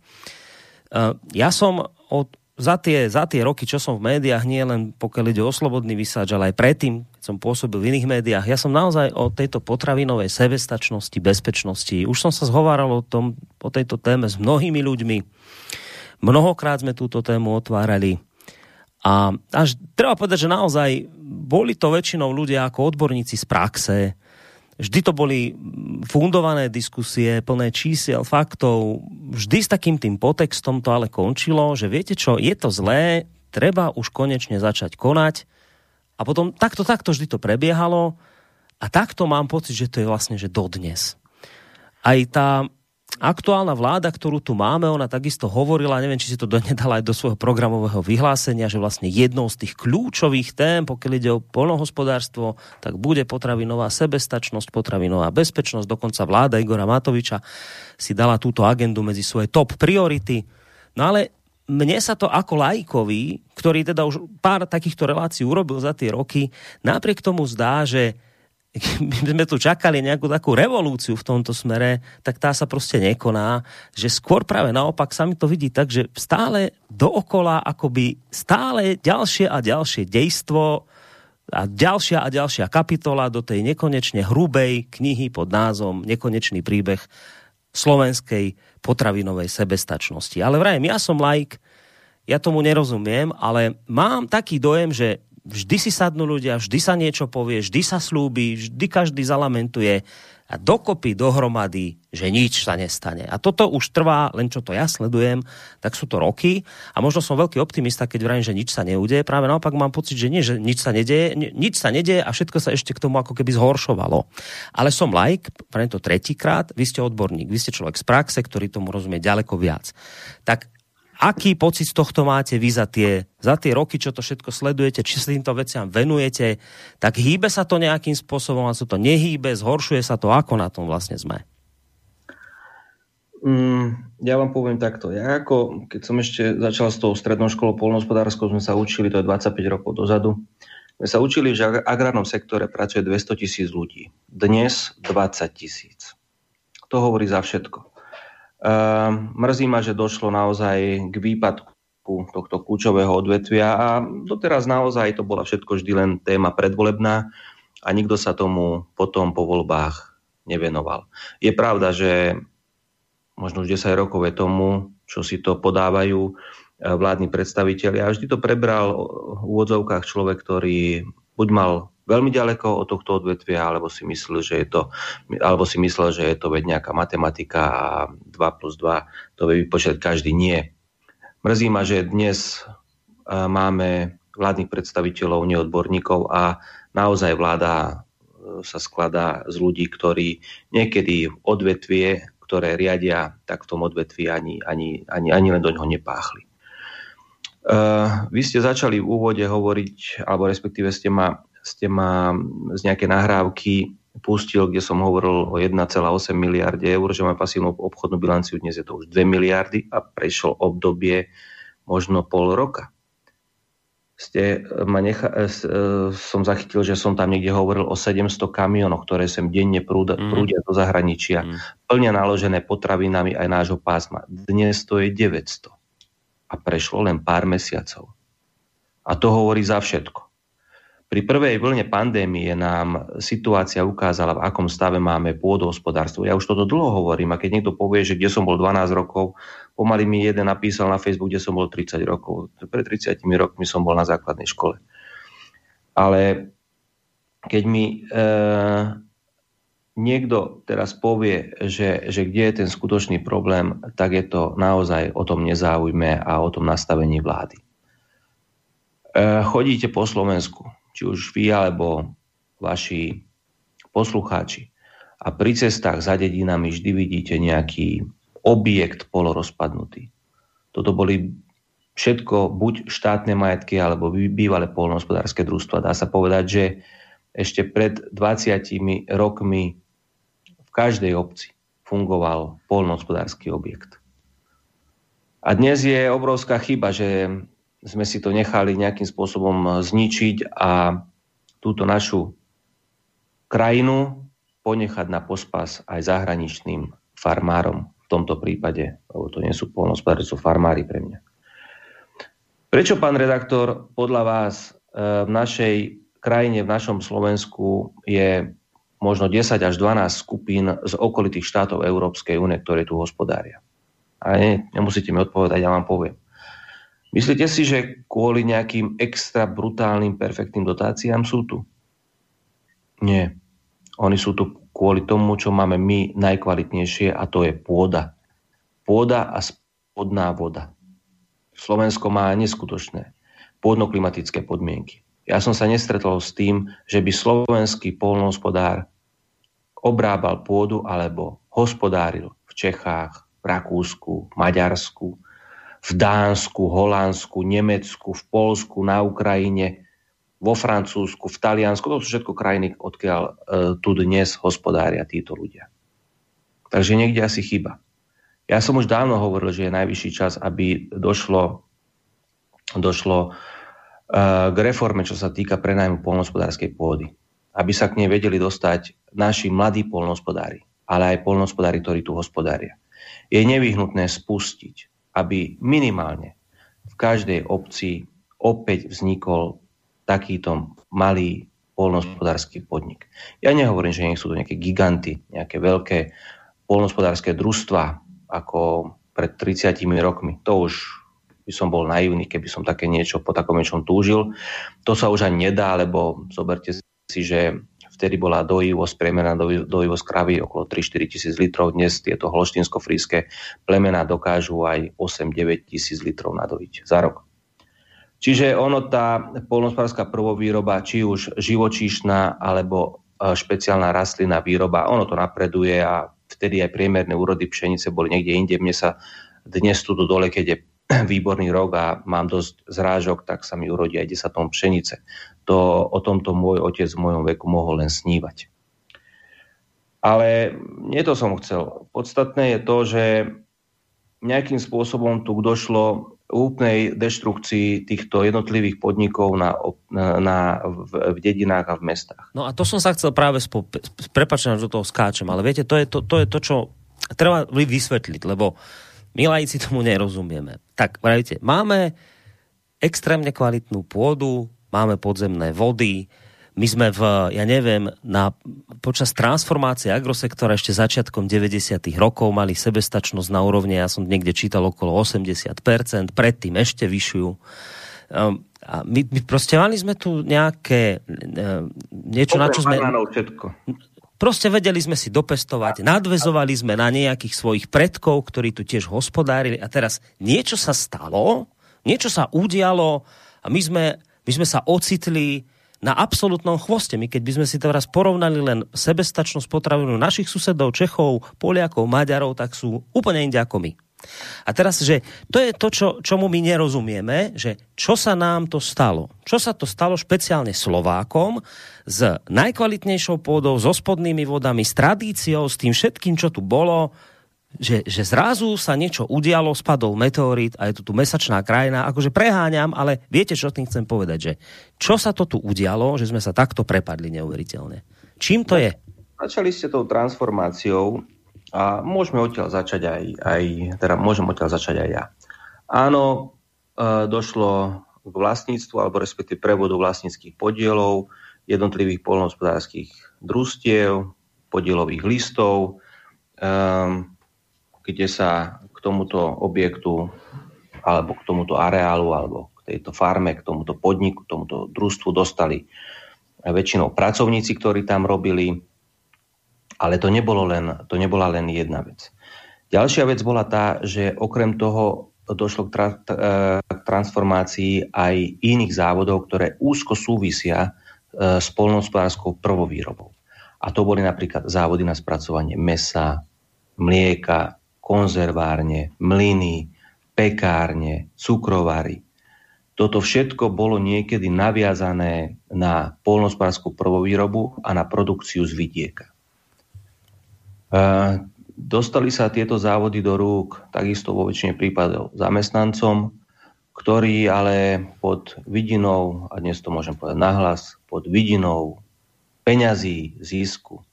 S2: uh, ja som od, za, tie, za tie roky, čo som v médiách, nie len pokiaľ ide o slobodný vysáč, ale aj predtým, keď som pôsobil v iných médiách, ja som naozaj o tejto potravinovej sebestačnosti, bezpečnosti, už som sa zhováral o, tom, o tejto téme s mnohými ľuďmi, Mnohokrát sme túto tému otvárali. A až treba povedať, že naozaj boli to väčšinou ľudia ako odborníci z praxe. Vždy to boli fundované diskusie, plné čísiel, faktov. Vždy s takým tým potextom to ale končilo, že viete čo, je to zlé, treba už konečne začať konať. A potom takto, takto vždy to prebiehalo. A takto mám pocit, že to je vlastne, že dodnes. Aj tá aktuálna vláda, ktorú tu máme, ona takisto hovorila, neviem, či si to donedala aj do svojho programového vyhlásenia, že vlastne jednou z tých kľúčových tém, pokiaľ ide o polnohospodárstvo, tak bude potravinová sebestačnosť, potravinová bezpečnosť. Dokonca vláda Igora Matoviča si dala túto agendu medzi svoje top priority. No ale mne sa to ako lajkovi, ktorý teda už pár takýchto relácií urobil za tie roky, napriek tomu zdá, že my sme tu čakali nejakú takú revolúciu v tomto smere, tak tá sa proste nekoná, že skôr práve naopak sa mi to vidí tak, že stále dookola akoby stále ďalšie a ďalšie dejstvo a ďalšia a ďalšia kapitola do tej nekonečne hrubej knihy pod názvom Nekonečný príbeh slovenskej potravinovej sebestačnosti. Ale vrajem, ja som laik, ja tomu nerozumiem, ale mám taký dojem, že vždy si sadnú ľudia, vždy sa niečo povie, vždy sa slúbi, vždy každý zalamentuje a dokopy dohromady, že nič sa nestane. A toto už trvá, len čo to ja sledujem, tak sú to roky a možno som veľký optimista, keď vrajím, že nič sa neudeje. Práve naopak mám pocit, že nie, že nič sa nedeje, nič sa nedeje a všetko sa ešte k tomu ako keby zhoršovalo. Ale som like, vrajím to tretíkrát, vy ste odborník, vy ste človek z praxe, ktorý tomu rozumie ďaleko viac. Tak Aký pocit z tohto máte vy za tie, za tie roky, čo to všetko sledujete, či sa týmto veciam venujete, tak hýbe sa to nejakým spôsobom, a sa to nehýbe, zhoršuje sa to, ako na tom vlastne sme?
S3: Mm, ja vám poviem takto. Ja ako, keď som ešte začal s tou strednou školou polnohospodárskou, sme sa učili, to je 25 rokov dozadu, sme sa učili, že v agrárnom sektore pracuje 200 tisíc ľudí. Dnes 20 tisíc. To hovorí za všetko. Ehm, mrzí ma, že došlo naozaj k výpadku tohto kľúčového odvetvia a doteraz naozaj to bola všetko vždy len téma predvolebná a nikto sa tomu potom po voľbách nevenoval. Je pravda, že možno už 10 rokov je tomu, čo si to podávajú e, vládni predstaviteľi a vždy to prebral v úvodzovkách človek, ktorý buď mal veľmi ďaleko od tohto odvetvia, alebo si myslel, že je to, alebo si myslel, že je to veď nejaká matematika a 2 plus 2 to vie vypočítať každý. Nie. Mrzí ma, že dnes e, máme vládnych predstaviteľov, neodborníkov a naozaj vláda e, sa skladá z ľudí, ktorí niekedy v odvetvie, ktoré riadia, tak v tom odvetví ani, ani, ani, ani len do ňoho nepáchli. Uh, vy ste začali v úvode hovoriť, alebo respektíve ste ma ste ma z nejaké nahrávky pustil, kde som hovoril o 1,8 miliardy eur, že má pasívnu obchodnú bilanciu, dnes je to už 2 miliardy a prešlo obdobie možno pol roka. Ste ma necha- e, som zachytil, že som tam niekde hovoril o 700 kamionoch, ktoré sem denne prúda, mm. prúdia do zahraničia, mm. plne naložené potravinami aj nášho pásma. Dnes to je 900 a prešlo len pár mesiacov. A to hovorí za všetko. Pri prvej vlne pandémie nám situácia ukázala, v akom stave máme pôdohospodárstvo. Ja už toto dlho hovorím a keď niekto povie, že kde som bol 12 rokov, pomaly mi jeden napísal na Facebook, kde som bol 30 rokov. Pred 30 rokmi som bol na základnej škole. Ale keď mi e, niekto teraz povie, že, že kde je ten skutočný problém, tak je to naozaj o tom nezáujme a o tom nastavení vlády. E, chodíte po Slovensku, či už vy alebo vaši poslucháči. A pri cestách za dedinami vždy vidíte nejaký objekt polorozpadnutý. Toto boli všetko buď štátne majetky alebo bývalé polnohospodárske družstva. Dá sa povedať, že ešte pred 20 rokmi v každej obci fungoval polnohospodársky objekt. A dnes je obrovská chyba, že sme si to nechali nejakým spôsobom zničiť a túto našu krajinu ponechať na pospas aj zahraničným farmárom v tomto prípade, lebo to nie sú polnospodári, sú farmári pre mňa. Prečo, pán redaktor, podľa vás e, v našej krajine, v našom Slovensku je možno 10 až 12 skupín z okolitých štátov Európskej únie, ktoré tu hospodária? A nie, nemusíte mi odpovedať, ja vám poviem. Myslíte si, že kvôli nejakým extra brutálnym, perfektným dotáciám sú tu? Nie. Oni sú tu kvôli tomu, čo máme my najkvalitnejšie a to je pôda. Pôda a spodná voda. Slovensko má neskutočné pôdno-klimatické podmienky. Ja som sa nestretol s tým, že by slovenský polnohospodár obrábal pôdu alebo hospodáril v Čechách, v Rakúsku, v Maďarsku, v Dánsku, Holandsku, Nemecku, v Polsku, na Ukrajine, vo Francúzsku, v Taliansku. To sú všetko krajiny, odkiaľ e, tu dnes hospodária títo ľudia. Takže niekde asi chyba. Ja som už dávno hovoril, že je najvyšší čas, aby došlo, došlo e, k reforme, čo sa týka prenajmu polnospodárskej pôdy. Aby sa k nej vedeli dostať naši mladí polnospodári, ale aj polnospodári, ktorí tu hospodária. Je nevyhnutné spustiť aby minimálne v každej obci opäť vznikol takýto malý polnospodársky podnik. Ja nehovorím, že nie sú to nejaké giganty, nejaké veľké polnospodárske družstva, ako pred 30 rokmi. To už by som bol naivný, keby som také niečo po takom niečom túžil. To sa už ani nedá, lebo zoberte si, že vtedy bola dojivosť, priemerná dojivosť kravy okolo 3-4 tisíc litrov. Dnes tieto holštinsko-fríske plemená dokážu aj 8-9 tisíc litrov nadojiť za rok. Čiže ono tá polnospodárska prvovýroba, či už živočíšna alebo e, špeciálna rastlina výroba, ono to napreduje a vtedy aj priemerné úrody pšenice boli niekde inde. Mne sa dnes tu dole, keď je výborný rok a mám dosť zrážok, tak sa mi urodí aj 10 tón pšenice. To, o tomto môj otec v mojom veku mohol len snívať. Ale nie to som chcel. Podstatné je to, že nejakým spôsobom tu došlo úplnej deštrukcii týchto jednotlivých podnikov na, na, v, v dedinách a v mestách.
S2: No a to som sa chcel práve, spo, že do toho skáčem, ale viete, to je to, to, je to čo treba vysvetliť, lebo my laici tomu nerozumieme. Tak, vravíte, máme extrémne kvalitnú pôdu, máme podzemné vody, my sme v, ja neviem, na, počas transformácie agrosektora ešte začiatkom 90. rokov mali sebestačnosť na úrovni, ja som niekde čítal okolo 80%, predtým ešte vyššiu. Um, a my, my proste mali sme tu nejaké uh, niečo, Okrem na čo sme...
S3: Všetko.
S2: Proste vedeli sme si dopestovať, nadvezovali sme na nejakých svojich predkov, ktorí tu tiež hospodárili a teraz niečo sa stalo, niečo sa udialo a my sme, my sme sa ocitli na absolútnom chvoste. My keď by sme si teraz porovnali len sebestačnosť potravinu našich susedov, Čechov, Poliakov, Maďarov, tak sú úplne inde ako my. A teraz, že to je to, čo, čomu my nerozumieme, že čo sa nám to stalo. Čo sa to stalo špeciálne Slovákom s najkvalitnejšou pôdou, so spodnými vodami, s tradíciou, s tým všetkým, čo tu bolo, že, že zrazu sa niečo udialo, spadol meteorít a je tu tu mesačná krajina. Akože preháňam, ale viete, čo tým chcem povedať, že čo sa to tu udialo, že sme sa takto prepadli neuveriteľne. Čím to je?
S3: Začali ste tou transformáciou a môžeme odtiaľ začať aj, aj teda môžem odtiaľ začať aj ja. Áno, e, došlo k vlastníctvu alebo respektíve prevodu vlastníckých podielov jednotlivých polnohospodárských družstiev, podielových listov, um, kde sa k tomuto objektu alebo k tomuto areálu alebo k tejto farme, k tomuto podniku, k tomuto družstvu dostali väčšinou pracovníci, ktorí tam robili, ale to, nebolo len, to nebola len jedna vec. Ďalšia vec bola tá, že okrem toho došlo k, tra- k transformácii aj iných závodov, ktoré úzko súvisia e, s polnohospodárskou prvovýrobou. A to boli napríklad závody na spracovanie mesa, mlieka, konzervárne, mlyny, pekárne, cukrovary. Toto všetko bolo niekedy naviazané na polnospodárskú prvovýrobu a na produkciu z vidieka. Dostali sa tieto závody do rúk takisto vo väčšine prípadov zamestnancom, ktorí ale pod vidinou, a dnes to môžem povedať nahlas, pod vidinou peňazí, zisku,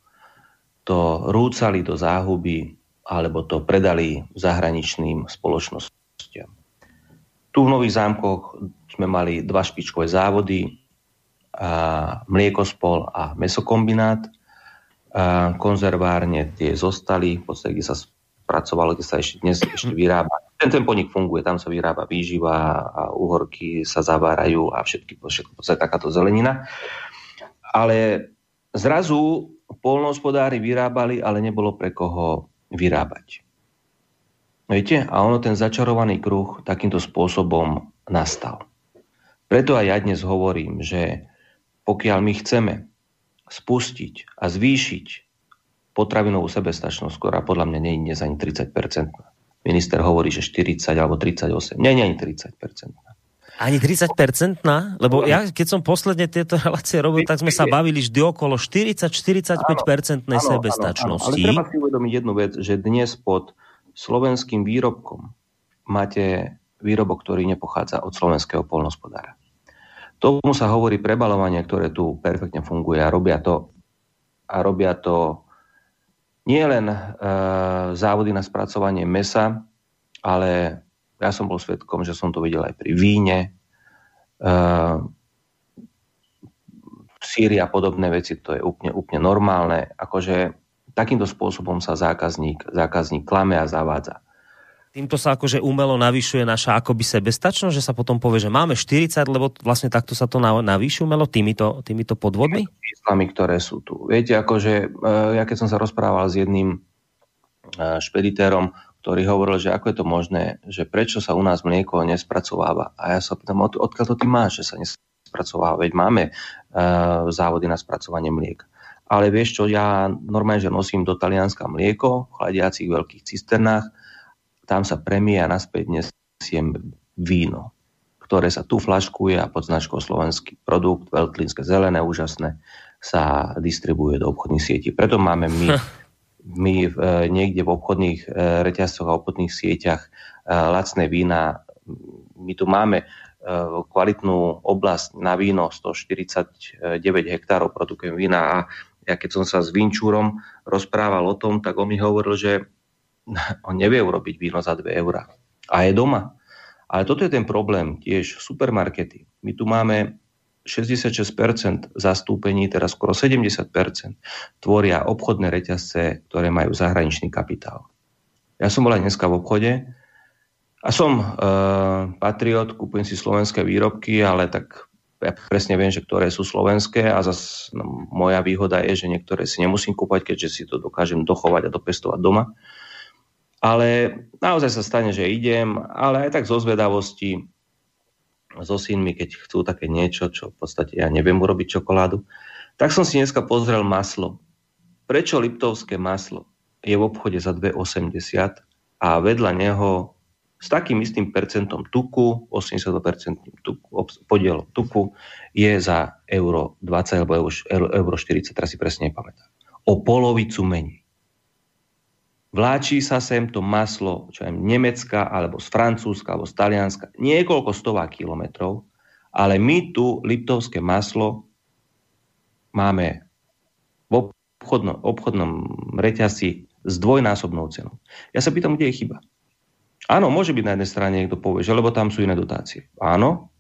S3: to rúcali do záhuby alebo to predali zahraničným spoločnostiam. Tu v Nových zámkoch sme mali dva špičkové závody, a mliekospol a mesokombinát. A konzervárne tie zostali, v podstate, kde sa spracovalo, kde sa ešte dnes ešte vyrába. Ten, ten podnik funguje, tam sa vyrába výživa a uhorky sa zavárajú a všetky, všetko, všetko takáto zelenina. Ale zrazu polnohospodári vyrábali, ale nebolo pre koho vyrábať. Viete? A ono ten začarovaný kruh takýmto spôsobom nastal. Preto aj ja dnes hovorím, že pokiaľ my chceme spustiť a zvýšiť potravinovú sebestačnosť, ktorá podľa mňa nie je dnes ani 30%. Minister hovorí, že 40 alebo 38. Nie, nie ani 30%.
S2: Ani 30% na? Lebo ja, keď som posledne tieto relácie robil, tak sme sa bavili vždy okolo 40-45% sebestačnosti.
S3: Ale treba si uvedomiť jednu vec, že dnes pod slovenským výrobkom máte výrobok, ktorý nepochádza od slovenského polnospodára. Tomu sa hovorí prebalovanie, ktoré tu perfektne funguje a robia to, a robia to nie len e, závody na spracovanie mesa, ale ja som bol svetkom, že som to videl aj pri víne, uh, síry a podobné veci, to je úplne, úplne normálne. Akože takýmto spôsobom sa zákazník, zákazník klame a zavádza.
S2: Týmto sa akože umelo navyšuje naša akoby sebestačnosť, že sa potom povie, že máme 40, lebo vlastne takto sa to navýši umelo týmito, týmito podvodmi?
S3: Číslami, ktoré sú tu. Viete, akože ja keď som sa rozprával s jedným špeditérom, ktorý hovoril, že ako je to možné, že prečo sa u nás mlieko nespracováva. A ja sa pýtam, od, odkiaľ to ty máš, že sa nespracováva, veď máme uh, závody na spracovanie mlieka. Ale vieš čo, ja normálne, že nosím do Talianska mlieko v chladiacich veľkých cisternách, tam sa premie a naspäť prinesiem víno, ktoré sa tu flaškuje a pod značkou slovenský produkt, veľtlínske zelené, úžasné, sa distribuje do obchodných sietí. Preto máme my, my e, niekde v obchodných e, reťazcoch a obchodných sieťach e, lacné vína. My tu máme kvalitnú oblasť na víno, 149 hektárov produkujem vína a ja keď som sa s Vinčúrom rozprával o tom, tak on mi hovoril, že on nevie urobiť víno za 2 eurá. A je doma. Ale toto je ten problém tiež supermarkety. My tu máme 66% zastúpení, teraz skoro 70% tvoria obchodné reťazce, ktoré majú zahraničný kapitál. Ja som bol aj dneska v obchode a som e, patriot, kúpujem si slovenské výrobky, ale tak ja presne viem, že ktoré sú slovenské a zase no, moja výhoda je, že niektoré si nemusím kúpať, keďže si to dokážem dochovať a dopestovať doma. Ale naozaj sa stane, že idem, ale aj tak zo zvedavosti so synmi, keď chcú také niečo, čo v podstate ja neviem urobiť čokoládu. Tak som si dneska pozrel maslo. Prečo liptovské maslo je v obchode za 2,80 a vedľa neho s takým istým percentom tuku, 80% tuku, podiel tuku, je za euro 20 alebo euro, euro 40, teraz si presne nepamätám. O polovicu menej. Vláčí sa sem to maslo, čo je Nemecka, alebo z Francúzska, alebo z Talianska, niekoľko stová kilometrov, ale my tu liptovské maslo máme v obchodnom, obchodnom reťazci s dvojnásobnou cenou. Ja sa pýtam, kde je chyba. Áno, môže byť na jednej strane niekto povie, že lebo tam sú iné dotácie. Áno,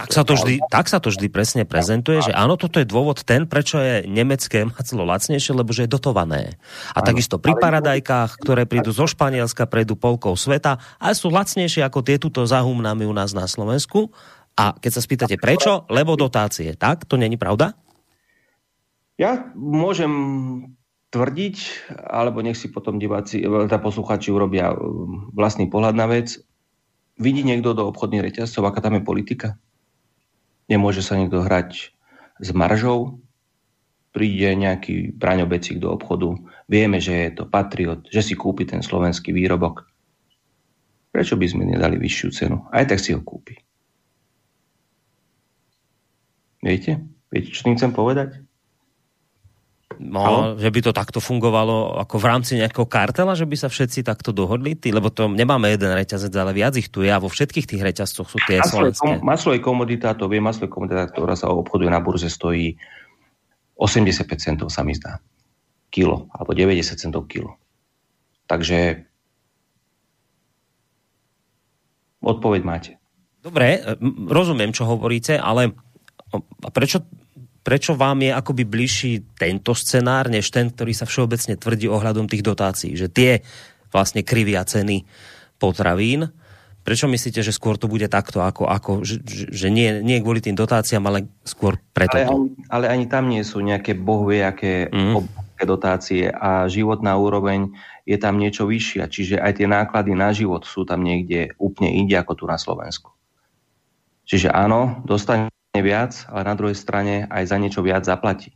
S2: tak sa, to vždy, tak sa to vždy presne prezentuje, že áno, toto je dôvod ten, prečo je nemecké maclo lacnejšie, lebo že je dotované. A takisto pri paradajkách, ktoré prídu zo Španielska, prejdú polkou sveta, a sú lacnejšie ako tie tuto zahumnami u nás na Slovensku. A keď sa spýtate prečo, lebo dotácie. Tak? To není pravda?
S3: Ja môžem tvrdiť, alebo nech si potom diváci, tá posluchači urobia vlastný pohľad na vec. Vidí niekto do obchodných reťazcov, aká tam je politika? Nemôže sa niekto hrať s maržou, príde nejaký braňobecík do obchodu, vieme, že je to patriot, že si kúpi ten slovenský výrobok. Prečo by sme nedali vyššiu cenu? Aj tak si ho kúpi. Viete? Viete, čo tým chcem povedať?
S2: No, že by to takto fungovalo ako v rámci nejakého kartela, že by sa všetci takto dohodli? Ty, lebo to nemáme jeden reťazec, ale viac ich tu je a vo všetkých tých reťazcoch sú tie maslo slovenské.
S3: Kom, maslo je komodita, to vie, maslo je komodita, ktorá sa obchoduje na burze, stojí 85 centov sa mi zdá. Kilo, alebo 90 centov kilo. Takže odpoveď máte.
S2: Dobre, rozumiem, čo hovoríte, ale prečo prečo vám je akoby bližší tento scenár, než ten, ktorý sa všeobecne tvrdí ohľadom tých dotácií, že tie vlastne krivia ceny potravín. Prečo myslíte, že skôr to bude takto, ako, ako že, že nie, nie kvôli tým dotáciám, ale skôr preto?
S3: Ale, ani, ale ani tam nie sú nejaké bohvie, aké mm. dotácie a životná úroveň je tam niečo vyššia. Čiže aj tie náklady na život sú tam niekde úplne inde ako tu na Slovensku. Čiže áno, dostane viac, ale na druhej strane aj za niečo viac zaplatí.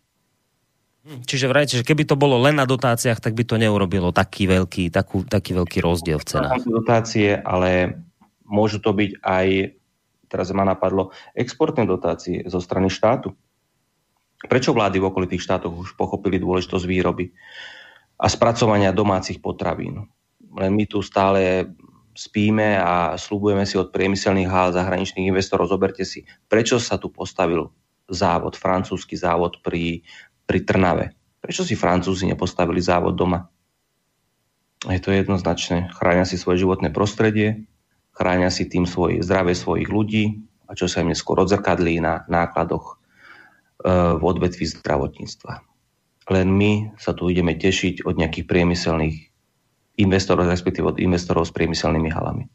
S2: Hm, čiže vrajte, že keby to bolo len na dotáciách, tak by to neurobilo taký veľký, takú, taký veľký rozdiel v cenách.
S3: Dotácie, ale môžu to byť aj, teraz ma napadlo, exportné dotácie zo strany štátu. Prečo vlády v okolitých štátoch už pochopili dôležitosť výroby a spracovania domácich potravín? Len my tu stále spíme a slúbujeme si od priemyselných hál zahraničných investorov, zoberte si, prečo sa tu postavil závod, francúzsky závod pri, pri Trnave. Prečo si Francúzi nepostavili závod doma? Je to jednoznačné. Chránia si svoje životné prostredie, chránia si tým svoje, zdravie svojich ľudí a čo sa im neskôr odzrkadlí na nákladoch e, v odvetví zdravotníctva. Len my sa tu ideme tešiť od nejakých priemyselných investorov, respektíve od investorov s priemyselnými halami.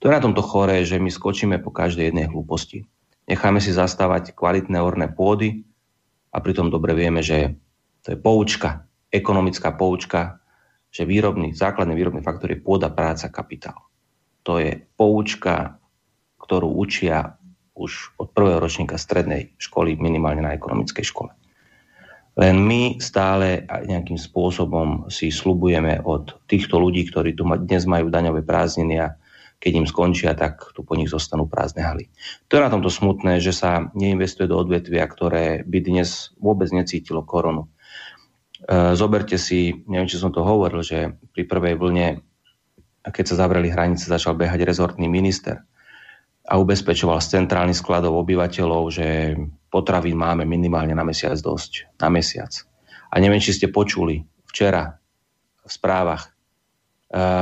S3: To je na tomto chore, že my skočíme po každej jednej hlúposti. Necháme si zastávať kvalitné orné pôdy a pritom dobre vieme, že to je poučka, ekonomická poučka, že výrobný, základný výrobný faktor je pôda, práca, kapitál. To je poučka, ktorú učia už od prvého ročníka strednej školy, minimálne na ekonomickej škole. Len my stále nejakým spôsobom si slubujeme od týchto ľudí, ktorí tu dnes majú daňové prázdniny a keď im skončia, tak tu po nich zostanú prázdne haly. To je na tomto smutné, že sa neinvestuje do odvetvia, ktoré by dnes vôbec necítilo koronu. E, zoberte si, neviem, či som to hovoril, že pri prvej vlne, keď sa zavreli hranice, začal behať rezortný minister a ubezpečoval z centrálnych skladov obyvateľov, že potravín máme minimálne na mesiac dosť. Na mesiac. A neviem, či ste počuli včera v správach,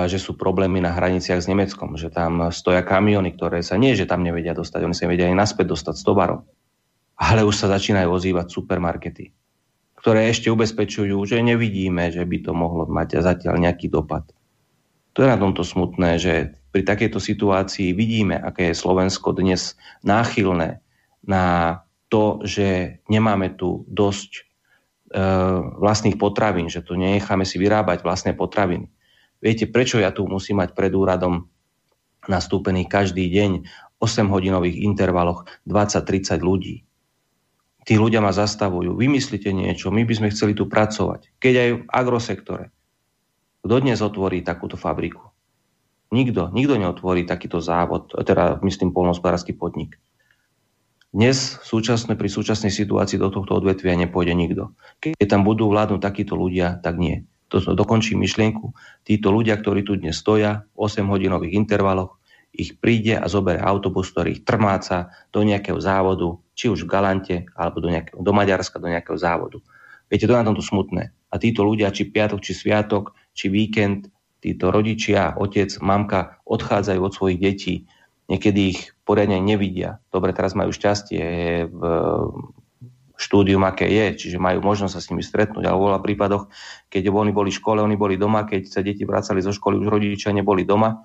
S3: že sú problémy na hraniciach s Nemeckom, že tam stoja kamiony, ktoré sa nie, že tam nevedia dostať, oni sa nevedia ani naspäť dostať s tovarom. Ale už sa začínajú ozývať supermarkety, ktoré ešte ubezpečujú, že nevidíme, že by to mohlo mať zatiaľ nejaký dopad. To je na tomto smutné, že pri takejto situácii vidíme, aké je Slovensko dnes náchylné na to, že nemáme tu dosť e, vlastných potravín, že tu nenecháme si vyrábať vlastné potraviny Viete, prečo ja tu musím mať pred úradom nastúpený každý deň 8-hodinových intervaloch 20-30 ľudí. Tí ľudia ma zastavujú. Vymyslite niečo, my by sme chceli tu pracovať. Keď aj v agrosektore. Kto dnes otvorí takúto fabriku? Nikto. Nikto neotvorí takýto závod, teda myslím polnospodársky podnik. Dnes súčasne, pri súčasnej situácii do tohto odvetvia nepôjde nikto. Keď tam budú vládnuť takíto ľudia, tak nie to dokončím myšlienku, títo ľudia, ktorí tu dnes stoja v 8-hodinových intervaloch, ich príde a zoberie autobus, ktorý ich trmáca do nejakého závodu, či už v Galante, alebo do, nejakého, do Maďarska, do nejakého závodu. Viete, to je na tomto smutné. A títo ľudia, či piatok, či sviatok, či víkend, títo rodičia, otec, mamka odchádzajú od svojich detí, niekedy ich poriadne nevidia. Dobre, teraz majú šťastie v štúdium, aké je, čiže majú možnosť sa s nimi stretnúť. Ale vo veľa prípadoch, keď oni boli v škole, oni boli doma, keď sa deti vracali zo školy, už rodičia neboli doma.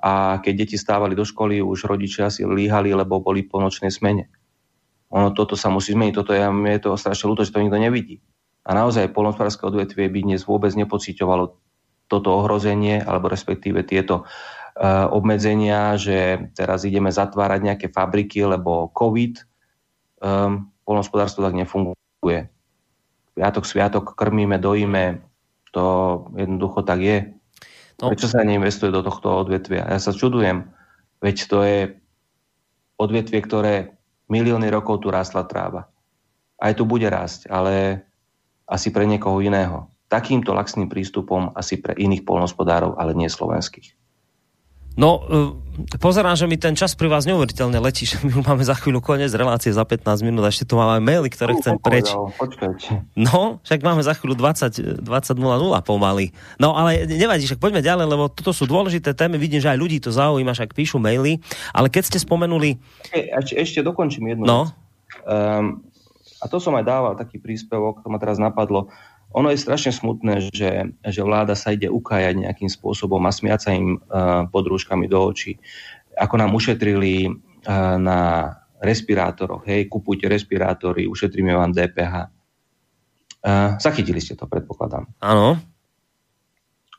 S3: A keď deti stávali do školy, už rodičia si líhali, lebo boli po nočnej smene. Ono toto sa musí zmeniť, toto je, je to strašne ľúto, že to nikto nevidí. A naozaj polnospodárske odvetvie by dnes vôbec nepociťovalo toto ohrozenie, alebo respektíve tieto uh, obmedzenia, že teraz ideme zatvárať nejaké fabriky, lebo COVID. Um, polnospodárstvo tak nefunguje. Piatok, sviatok krmíme, dojíme, to jednoducho tak je. No. Prečo sa neinvestuje do tohto odvetvia? Ja sa čudujem, veď to je odvetvie, ktoré milióny rokov tu rástla tráva. Aj tu bude rásť, ale asi pre niekoho iného. Takýmto laxným prístupom asi pre iných polnospodárov, ale nie slovenských.
S2: No, e, pozerám, že mi ten čas pri vás neuveriteľne letí, že my máme za chvíľu koniec relácie za 15 minút a ešte tu máme maily, ktoré chcem preč. No, však máme za chvíľu 20, 20.00 pomaly. No, ale nevadí, však poďme ďalej, lebo toto sú dôležité témy, vidím, že aj ľudí to zaujíma, však píšu maily, ale keď ste spomenuli...
S3: Ešte, ešte dokončím jednu no. Um, a to som aj dával taký príspevok, to ma teraz napadlo ono je strašne smutné, že, že vláda sa ide ukájať nejakým spôsobom a smiať sa im uh, pod rúškami do očí. Ako nám ušetrili uh, na respirátoroch, hej, kupujte respirátory, ušetríme vám DPH. Uh, eh, zachytili ste to, predpokladám.
S2: Áno.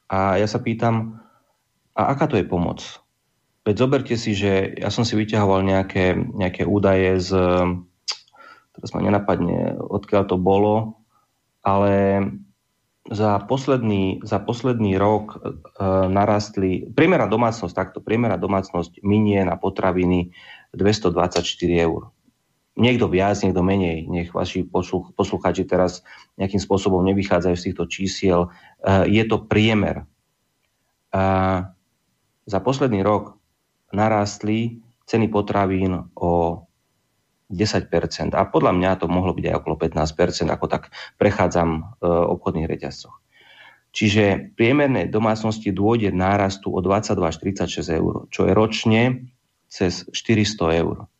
S3: A ja sa pýtam, a aká to je pomoc? Veď zoberte si, že ja som si vyťahoval nejaké, nejaké údaje z, teraz ma nenapadne, odkiaľ to bolo, ale za posledný, za posledný rok e, narastli, priemerná domácnosť, takto, priemerná domácnosť minie na potraviny 224 eur. Niekto viac, niekto menej, nech vaši posluch, posluchači teraz nejakým spôsobom nevychádzajú z týchto čísiel. E, je to priemer. E, za posledný rok narastli ceny potravín o 10%. A podľa mňa to mohlo byť aj okolo 15%, ako tak prechádzam e, v obchodných reťazcoch. Čiže priemernej domácnosti dôjde nárastu o 22 až 36 eur, čo je ročne cez 400 eur.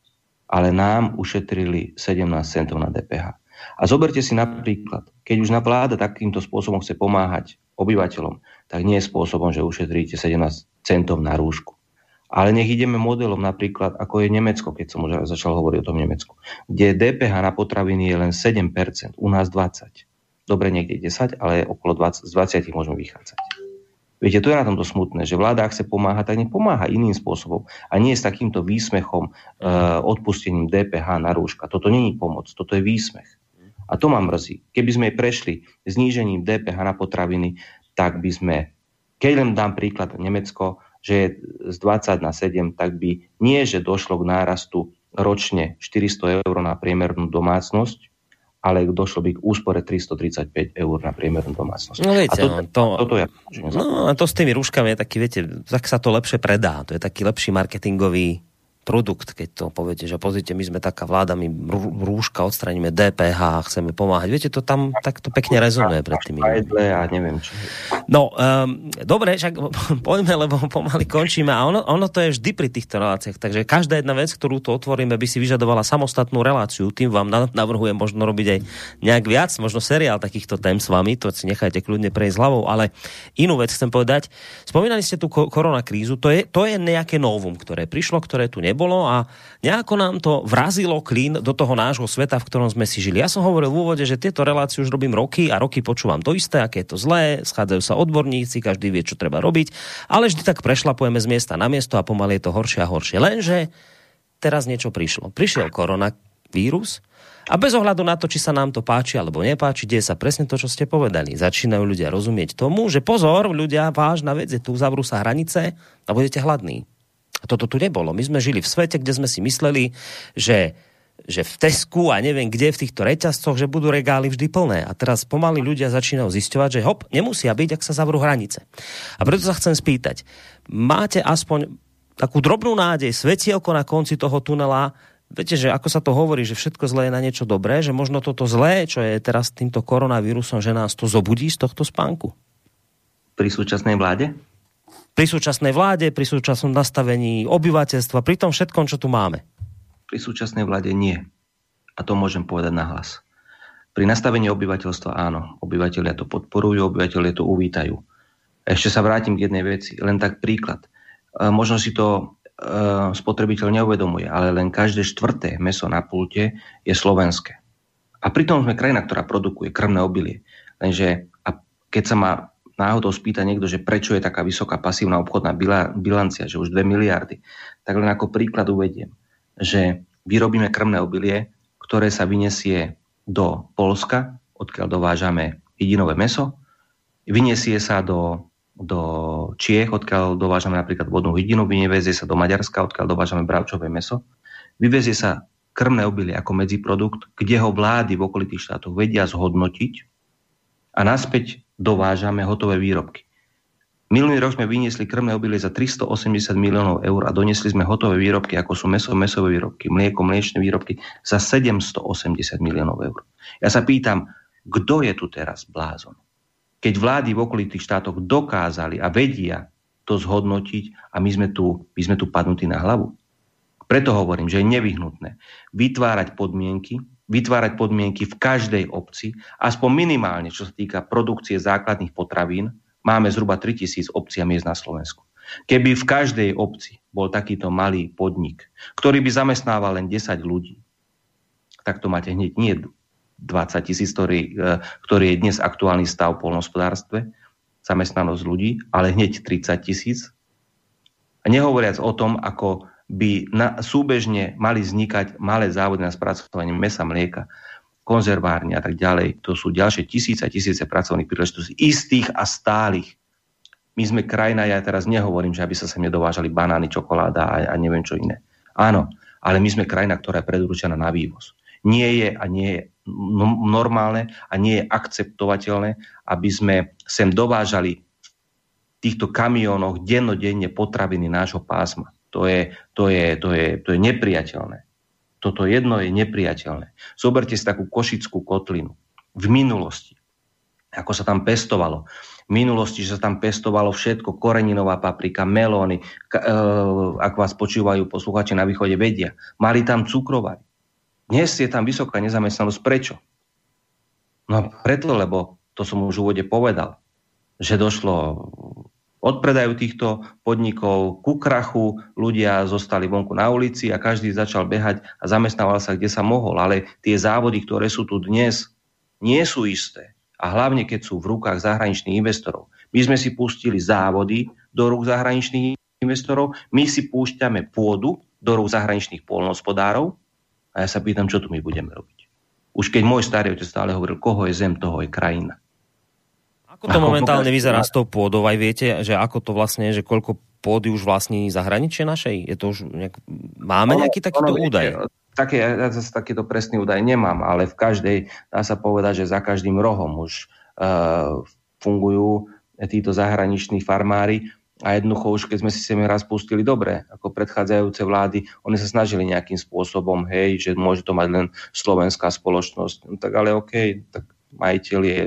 S3: Ale nám ušetrili 17 centov na DPH. A zoberte si napríklad, keď už na vláda takýmto spôsobom chce pomáhať obyvateľom, tak nie je spôsobom, že ušetríte 17 centov na rúšku. Ale nech ideme modelom napríklad, ako je Nemecko, keď som už začal hovoriť o tom Nemecku, kde DPH na potraviny je len 7%, u nás 20%. Dobre, niekde 10, ale okolo 20, z 20 môžeme vychádzať. Viete, to je na tomto smutné, že vláda, ak chce pomáhať, tak nech pomáha iným spôsobom. A nie s takýmto výsmechom, e, odpustením DPH na rúška. Toto není pomoc, toto je výsmech. A to ma mrzí. Keby sme prešli znížením DPH na potraviny, tak by sme, keď len dám príklad Nemecko, že je z 20 na 7, tak by nie, že došlo k nárastu ročne 400 eur na priemernú domácnosť, ale došlo by k úspore 335 eur na priemernú domácnosť.
S2: No viete,
S3: a to,
S2: no, to,
S3: toto ja,
S2: no, a to s tými rúškami je taký, viete, tak sa to lepšie predá. To je taký lepší marketingový produkt, keď to poviete, že pozrite, my sme taká vláda, my rúška odstraníme DPH, chceme pomáhať. Viete, to tam takto pekne rezonuje pred tými.
S3: A neviem čo.
S2: No, um, dobre, však poďme, lebo pomaly končíme. A ono, ono to je vždy pri týchto reláciách. Takže každá jedna vec, ktorú tu otvoríme, by si vyžadovala samostatnú reláciu. Tým vám navrhujem možno robiť aj nejak viac, možno seriál takýchto tém s vami, to si nechajte kľudne prejsť hlavou, ale inú vec chcem povedať. Spomínali ste tú koronakrízu, to je, to je nejaké novum, ktoré prišlo, ktoré tu nebolo a nejako nám to vrazilo klín do toho nášho sveta, v ktorom sme si žili. Ja som hovoril v úvode, že tieto relácie už robím roky a roky počúvam to isté, aké je to zlé, schádzajú sa odborníci, každý vie, čo treba robiť, ale vždy tak prešlapujeme z miesta na miesto a pomaly je to horšie a horšie. Lenže teraz niečo prišlo. Prišiel koronavírus, a bez ohľadu na to, či sa nám to páči alebo nepáči, deje sa presne to, čo ste povedali. Začínajú ľudia rozumieť tomu, že pozor, ľudia, vážna vec je tu, zavrú sa hranice a budete hladní. A toto tu nebolo. My sme žili v svete, kde sme si mysleli, že že v Tesku a neviem kde v týchto reťazcoch, že budú regály vždy plné. A teraz pomaly ľudia začínajú zisťovať, že hop, nemusia byť, ak sa zavrú hranice. A preto sa chcem spýtať, máte aspoň takú drobnú nádej, svetielko na konci toho tunela, viete, že ako sa to hovorí, že všetko zlé je na niečo dobré, že možno toto zlé, čo je teraz týmto koronavírusom, že nás to zobudí z tohto spánku?
S3: Pri súčasnej vláde?
S2: Pri súčasnej vláde, pri súčasnom nastavení obyvateľstva, pri tom všetkom, čo tu máme?
S3: Pri súčasnej vláde nie. A to môžem povedať nahlas. Pri nastavení obyvateľstva áno. Obyvateľia to podporujú, obyvateľia to uvítajú. Ešte sa vrátim k jednej veci. Len tak príklad. E, možno si to e, spotrebiteľ neuvedomuje, ale len každé štvrté meso na pulte je slovenské. A pritom sme krajina, ktorá produkuje krmné obilie. Lenže a keď sa ma náhodou spýta niekto, že prečo je taká vysoká pasívna obchodná bilancia, že už 2 miliardy, tak len ako príklad uvediem, že vyrobíme krmné obilie, ktoré sa vyniesie do Polska, odkiaľ dovážame jedinové meso, vyniesie sa do, do Čiech, odkiaľ dovážame napríklad vodnú hydinu, vyniesie sa do Maďarska, odkiaľ dovážame bravčové meso, vyvezie sa krmné obilie ako medziprodukt, kde ho vlády v okolitých štátoch vedia zhodnotiť a naspäť dovážame hotové výrobky. Minulý rok sme vyniesli krmné obilie za 380 miliónov eur a doniesli sme hotové výrobky, ako sú meso, mesové výrobky, mlieko, mliečne výrobky za 780 miliónov eur. Ja sa pýtam, kto je tu teraz blázon? Keď vlády v okolitých štátoch dokázali a vedia to zhodnotiť a my sme tu, my sme tu padnutí na hlavu. Preto hovorím, že je nevyhnutné vytvárať podmienky, vytvárať podmienky v každej obci, aspoň minimálne, čo sa týka produkcie základných potravín, máme zhruba 3000 obcí a miest na Slovensku. Keby v každej obci bol takýto malý podnik, ktorý by zamestnával len 10 ľudí, tak to máte hneď nie 20 tisíc, ktorý, e, ktorý je dnes aktuálny stav v polnospodárstve, zamestnanosť ľudí, ale hneď 30 tisíc. A nehovoriac o tom, ako by na, súbežne mali vznikať malé závody na spracovanie mesa, mlieka, konzervárne a tak ďalej. To sú ďalšie tisíce a tisíce pracovných príležitostí, istých a stálych. My sme krajina, ja teraz nehovorím, že aby sa sem nedovážali banány, čokoláda a, a neviem čo iné. Áno, ale my sme krajina, ktorá je predurčená na vývoz. Nie je a nie je normálne a nie je akceptovateľné, aby sme sem dovážali v týchto kamionoch dennodenne potraviny nášho pásma. To je, to je, to je, to je nepriateľné. Toto jedno je nepriateľné. Zoberte si takú košickú kotlinu. V minulosti, ako sa tam pestovalo. V minulosti, že sa tam pestovalo všetko, koreninová paprika, melóny, k, e, ak vás počúvajú posluchači na východe, vedia. Mali tam cukrovary. Dnes je tam vysoká nezamestnanosť. Prečo? No preto, lebo to som už v úvode povedal, že došlo odpredajú týchto podnikov ku krachu, ľudia zostali vonku na ulici a každý začal behať a zamestnával sa, kde sa mohol. Ale tie závody, ktoré sú tu dnes, nie sú isté. A hlavne, keď sú v rukách zahraničných investorov. My sme si pustili závody do rúk zahraničných investorov, my si púšťame pôdu do rúk zahraničných polnohospodárov a ja sa pýtam, čo tu my budeme robiť. Už keď môj starý otec stále hovoril, koho je zem, toho je krajina.
S2: Ako to momentálne vyzerá s tou pôdou? Aj viete, že ako to vlastne že koľko pôdy už vlastní zahraničie našej? Je to už nejak... Máme nejaký takýto ono, údaj?
S3: Také, ja zase takýto presný údaj nemám, ale v každej, dá sa povedať, že za každým rohom už uh, fungujú títo zahraniční farmári a jednoducho už keď sme si sem raz pustili dobre, ako predchádzajúce vlády, oni sa snažili nejakým spôsobom, hej, že môže to mať len slovenská spoločnosť. No, tak ale OK, tak majiteľ je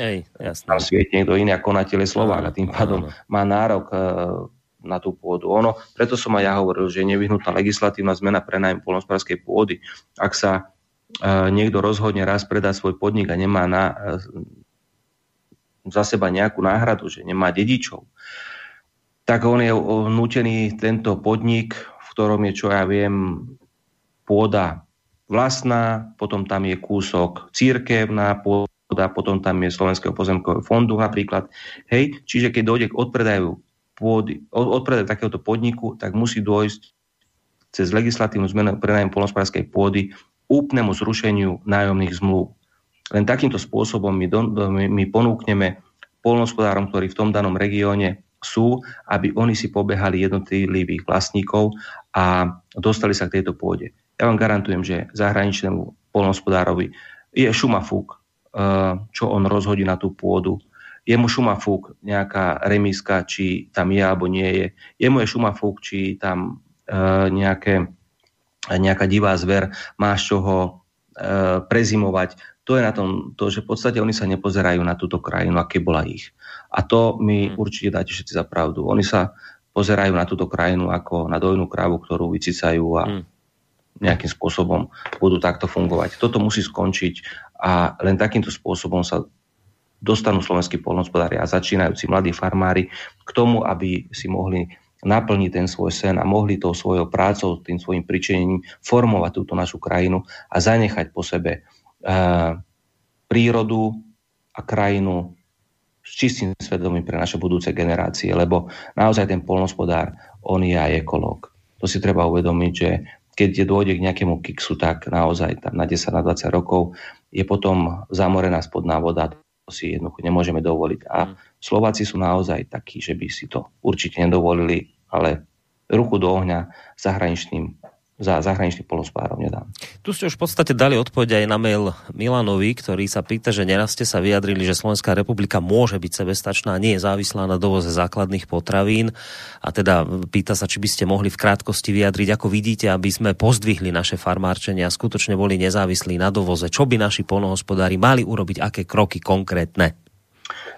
S2: hej,
S3: tam sviet niekto iný ako konateľ je Slovák a tým pádom má nárok uh, na tú pôdu. Ono, preto som aj ja hovoril, že je nevyhnutná legislatívna zmena pre nájom polnospodárskej pôdy. Ak sa uh, niekto rozhodne raz predať svoj podnik a nemá na, uh, za seba nejakú náhradu, že nemá dedičov, tak on je nútený tento podnik, v ktorom je, čo ja viem, pôda vlastná, potom tam je kúsok církevná pôda, potom tam je Slovenského pozemkového fondu napríklad. Hej, čiže keď dojde k odpredaju pôdy, odpredaju takéhoto podniku, tak musí dôjsť cez legislatívnu zmenu prenajem polnospodárskej pôdy úplnému zrušeniu nájomných zmluv. Len takýmto spôsobom my, do, my, my ponúkneme polnospodárom, ktorí v tom danom regióne sú, aby oni si pobehali jednotlivých vlastníkov a dostali sa k tejto pôde. Ja vám garantujem, že zahraničnému polnospodárovi je šumafúk, eh, čo on rozhodí na tú pôdu. Je mu šumafúk nejaká remiska, či tam je alebo nie je. Je mu je šumafúk, či tam eh, nejaké, nejaká divá zver má z čoho eh, prezimovať. To je na tom, to, že v podstate oni sa nepozerajú na túto krajinu, aké bola ich. A to mi hmm. určite dáte všetci za pravdu. Oni sa pozerajú na túto krajinu ako na dojnú krávu, ktorú vycicajú a hmm. Nejakým spôsobom budú takto fungovať. Toto musí skončiť a len takýmto spôsobom sa dostanú slovenskí polnospodári a začínajúci mladí farmári k tomu, aby si mohli naplniť ten svoj sen a mohli tou svojou prácou, tým svojim pričenením formovať túto našu krajinu a zanechať po sebe uh, prírodu a krajinu s čistým svedomím pre naše budúce generácie, lebo naozaj ten polnospodár, on je aj ekológ. To si treba uvedomiť, že keď je dôjde k nejakému kiksu, tak naozaj tam na 10, na 20 rokov je potom zamorená spodná voda, to si jednoducho nemôžeme dovoliť. A mm. Slováci sú naozaj takí, že by si to určite nedovolili, ale ruku do ohňa zahraničným za zahraničných polospárov nedám.
S2: Tu ste už v podstate dali odpoveď aj na mail Milanovi, ktorý sa pýta, že neraz ste sa vyjadrili, že Slovenská republika môže byť sebestačná, nie je závislá na dovoze základných potravín a teda pýta sa, či by ste mohli v krátkosti vyjadriť, ako vidíte, aby sme pozdvihli naše farmárčenia a skutočne boli nezávislí na dovoze. Čo by naši polnohospodári mali urobiť, aké kroky konkrétne?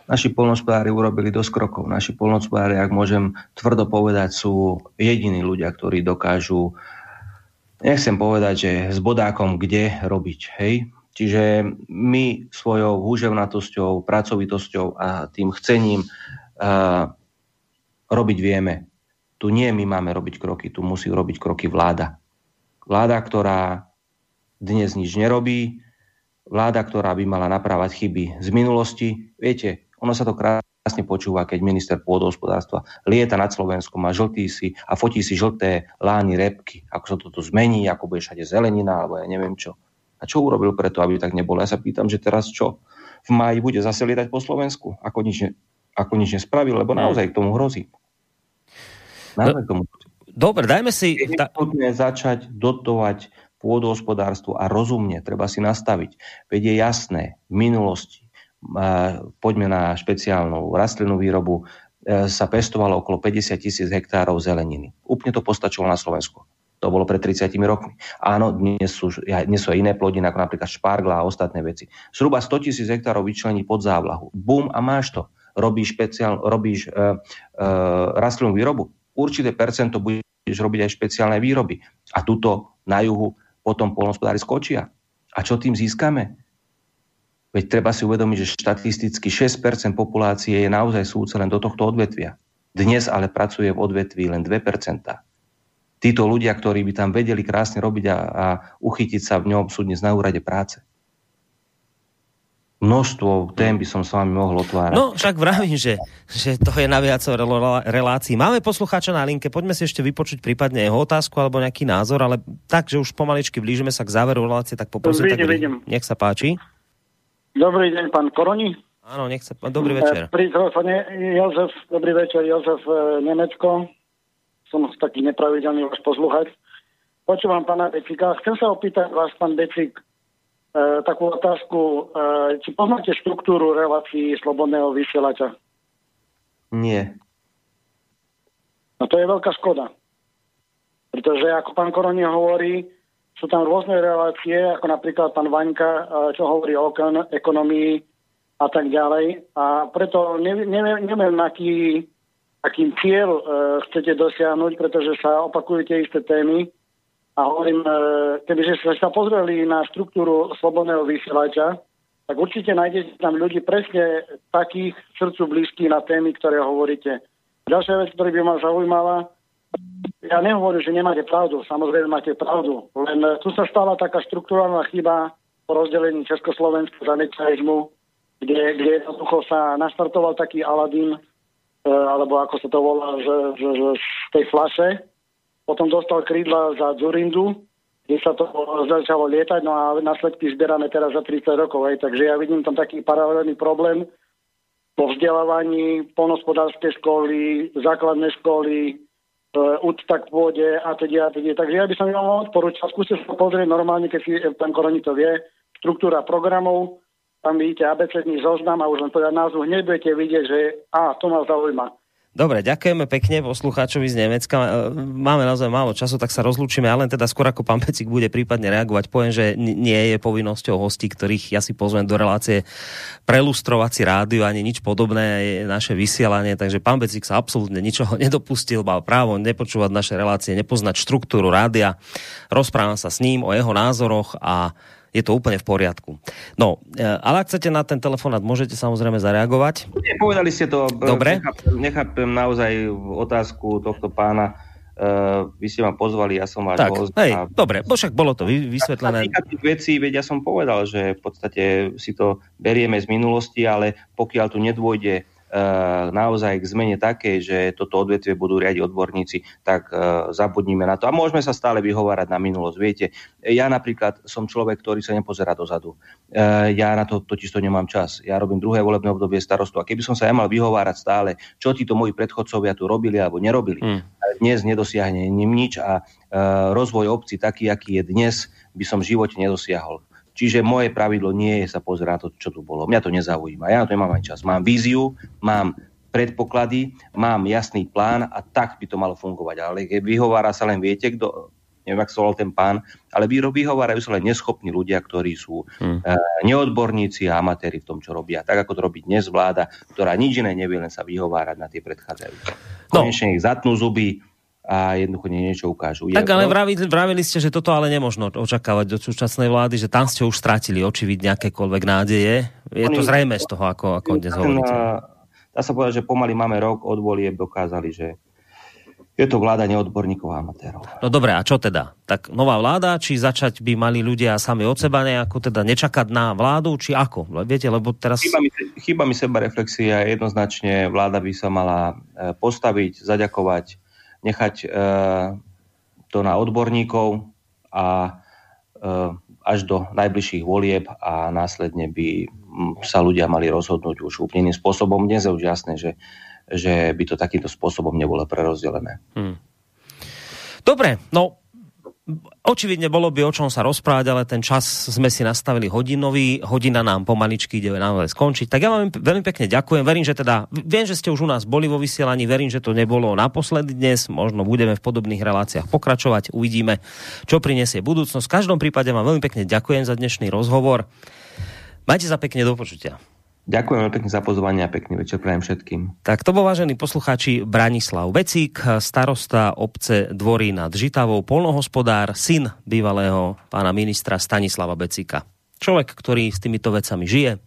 S3: naši polnospodári urobili dosť krokov. Naši polnospodári, ak môžem tvrdo povedať, sú jediní ľudia, ktorí dokážu nechcem povedať, že s bodákom kde robiť. Hej? Čiže my svojou húževnatosťou, pracovitosťou a tým chcením uh, robiť vieme. Tu nie my máme robiť kroky, tu musí robiť kroky vláda. Vláda, ktorá dnes nič nerobí, vláda, ktorá by mala naprávať chyby z minulosti. Viete, ono sa to krát krásne počúva, keď minister pôdohospodárstva lieta nad Slovenskom a žltí si a fotí si žlté lány, repky, ako sa toto zmení, ako bude všade zelenina, alebo ja neviem čo. A čo urobil preto, aby tak nebolo? Ja sa pýtam, že teraz čo? V máji bude zase lietať po Slovensku, ako nič, ne, ako nič nespravil, lebo naozaj k tomu hrozí.
S2: Naozaj k tomu hrozí. Dobre, dajme si...
S3: Je začať dotovať pôdohospodárstvo a rozumne treba si nastaviť. Veď je jasné, v minulosti poďme na špeciálnu rastlinnú výrobu, e, sa pestovalo okolo 50 tisíc hektárov zeleniny. Úplne to postačilo na Slovensku. To bolo pred 30 rokmi. Áno, dnes sú, dnes sú aj iné plodiny, ako napríklad špargla a ostatné veci. Zhruba 100 tisíc hektárov vyčlení pod závlahu. Bum a máš to. Robíš, špeciál, robíš e, e, rastlinnú výrobu. Určité percento budeš robiť aj špeciálne výroby. A tuto na juhu potom polnospodári skočia. A čo tým získame? Veď treba si uvedomiť, že štatisticky 6% populácie je naozaj súce len do tohto odvetvia. Dnes ale pracuje v odvetví len 2%. Títo ľudia, ktorí by tam vedeli krásne robiť a, a uchytiť sa v ňom, sú dnes na úrade práce. Množstvo tém by som s vami mohol otvárať.
S2: No, však vravím, že, že to je na viac relácií. Máme poslucháča na linke, poďme si ešte vypočuť prípadne jeho otázku alebo nejaký názor, ale tak, že už pomaličky blížime sa k záveru relácie, tak poprosím, tak, nech sa páči.
S6: Dobrý deň, pán Koroni.
S2: Áno, nech sa... Dobrý večer.
S6: Pri telefóne Jozef, dobrý večer, Jozef e, Nemecko. som taký nepravidelný váš posluchať. Počúvam pána Becika. Chcem sa opýtať vás, pán Becik, e, takú otázku. E, či poznáte štruktúru relácií slobodného vysielača?
S3: Nie.
S6: No to je veľká škoda. Pretože ako pán Koroni hovorí, sú tam rôzne relácie, ako napríklad pán Vaňka, e, čo hovorí o ekonomii a tak ďalej. A preto neviem, neviem, aký, akým cieľ e, chcete dosiahnuť, pretože sa opakujú tie isté témy. A hovorím, e, kebyže ste sa pozreli na štruktúru slobodného vysielača, tak určite nájdete tam ľudí presne takých srdcu blízkych na témy, ktoré hovoríte. Ďalšia vec, ktorá by ma zaujímala, ja nehovorím, že nemáte pravdu, samozrejme máte pravdu, len eh, tu sa stala taká štruktúrálna chyba po rozdelení Československa za nečarizmu, kde, kde jednoducho sa naštartoval taký Aladín, e, alebo ako sa to volá, že, že, že z tej flaše. Potom dostal krídla za Zurindu, kde sa to začalo lietať, no a následky zberáme teraz za 30 rokov. Aj. Takže ja vidím tam taký paralelný problém po vzdelávaní, polnospodárskej školy, základné školy, úcta k pôde a teda a teda. Takže ja by som vám odporúčal, skúste sa pozrieť normálne, keď si pán Koroni to vie, štruktúra programov, tam vidíte abecedný zoznam a už len povedať názvu, hneď budete vidieť, že a, to ma zaujíma.
S2: Dobre, ďakujeme pekne poslucháčovi z Nemecka. E, máme naozaj málo času, tak sa rozlúčime, ale len teda skôr ako pán Pecik bude prípadne reagovať, poviem, že nie je povinnosťou hostí, ktorých ja si pozvem do relácie prelustrovať rádiu, ani nič podobné je naše vysielanie, takže pán Pecik sa absolútne ničoho nedopustil, mal právo nepočúvať naše relácie, nepoznať štruktúru rádia. Rozprávam sa s ním o jeho názoroch a je to úplne v poriadku. No, e, ale ak chcete na ten telefonát, môžete samozrejme zareagovať.
S3: Povedali ste to.
S2: E, Dobre.
S3: Nechápem, nechápem naozaj otázku tohto pána. Uh, vy ste ma pozvali, ja som váš
S2: tak, host. Hej, a... Dobre, bo však bolo to vysvetlené.
S3: A tých vecí, veď ja som povedal, že v podstate si to berieme z minulosti, ale pokiaľ tu nedôjde Eh, naozaj k zmene takej, že toto odvetvie budú riadiť odborníci, tak eh, zabudníme na to. A môžeme sa stále vyhovárať na minulosť. Viete, ja napríklad som človek, ktorý sa nepozerá dozadu. Eh, ja na to totiž to nemám čas. Ja robím druhé volebné obdobie starostu. A keby som sa ja mal vyhovárať stále, čo títo moji predchodcovia tu robili alebo nerobili, hmm. dnes nedosiahne ním nič a rozvoj obci taký, aký je dnes, by som v živote nedosiahol. Čiže moje pravidlo nie je sa pozerať na to, čo tu bolo. Mňa to nezaujíma. Ja na to nemám aj čas. Mám víziu, mám predpoklady, mám jasný plán a tak by to malo fungovať. Ale keď vyhovára sa len viete, kto, neviem, ak sa ten pán, ale vyhovárajú sa len neschopní ľudia, ktorí sú hmm. uh, neodborníci a amatéri v tom, čo robia. Tak ako to robí dnes vláda, ktorá nič iné nevie, len sa vyhovárať na tie predchádzajúce. No. Konečne ich zatnú zuby, a jednoducho niečo ukážu.
S2: Tak ale vravili, vravili ste, že toto ale nemožno očakávať od súčasnej vlády, že tam ste už stratili očividne akékoľvek nádeje. Je to zrejme z toho, ako, ako dnes hovoríte.
S3: Dá sa povedať, že pomaly máme rok od volieb dokázali, že je to vláda neodborníkov a amatérov.
S2: No dobré, a čo teda? Tak nová vláda, či začať by mali ľudia sami od seba nejako teda nečakať na vládu, či ako? Viete, lebo teraz...
S3: Chýba mi, chýba mi seba reflexia, jednoznačne vláda by sa mala e, postaviť, zaďakovať nechať e, to na odborníkov a e, až do najbližších volieb a následne by sa ľudia mali rozhodnúť už úplne iným spôsobom. Dnes je už jasné, že, že by to takýmto spôsobom nebolo prerozdelené. Hmm.
S2: Dobre, no Očividne bolo by o čom sa rozprávať, ale ten čas sme si nastavili hodinový, hodina nám pomaličky ide naozaj skončiť. Tak ja vám veľmi pekne ďakujem, verím, že teda, viem, že ste už u nás boli vo vysielaní, verím, že to nebolo naposledy dnes, možno budeme v podobných reláciách pokračovať, uvidíme, čo prinesie budúcnosť. V každom prípade vám veľmi pekne ďakujem za dnešný rozhovor. Majte sa pekne do počutia.
S3: Ďakujem veľmi pekne za pozvanie a pekný večer prajem všetkým.
S2: Tak to bol vážený poslucháči Branislav Vecík, starosta obce Dvory nad Žitavou, polnohospodár, syn bývalého pána ministra Stanislava Becíka. Človek, ktorý s týmito vecami žije,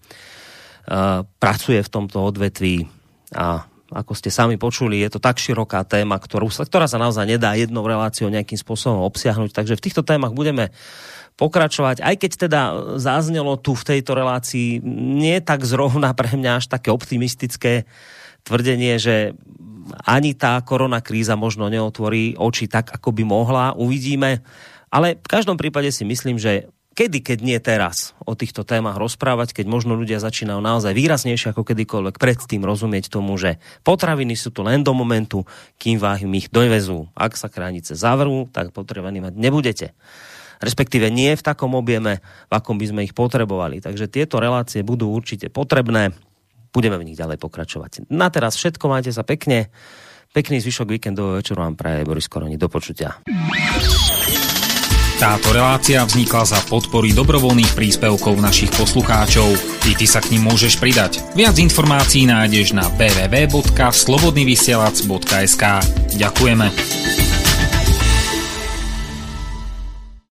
S2: pracuje v tomto odvetví a ako ste sami počuli, je to tak široká téma, ktorú, ktorá sa naozaj nedá jednou reláciou nejakým spôsobom obsiahnuť. Takže v týchto témach budeme pokračovať, aj keď teda záznelo tu v tejto relácii nie tak zrovna pre mňa až také optimistické tvrdenie, že ani tá korona kríza možno neotvorí oči tak, ako by mohla. Uvidíme. Ale v každom prípade si myslím, že kedy, keď nie teraz, o týchto témach rozprávať, keď možno ľudia začínajú naozaj výraznejšie ako kedykoľvek predtým rozumieť tomu, že potraviny sú tu len do momentu, kým vám ich dovezú. Ak sa hranice zavrú, tak potraviny mať nebudete. Respektíve nie v takom objeme, v akom by sme ich potrebovali. Takže tieto relácie budú určite potrebné. Budeme v nich ďalej pokračovať. Na teraz všetko, majte sa pekne. Pekný zvyšok víkendového večeru vám praje Boris Koroni. Do počutia.
S7: Táto relácia vznikla za podpory dobrovoľných príspevkov našich poslucháčov. I ty sa k ním môžeš pridať. Viac informácií nájdeš na www.slobodnyvysielac.sk Ďakujeme.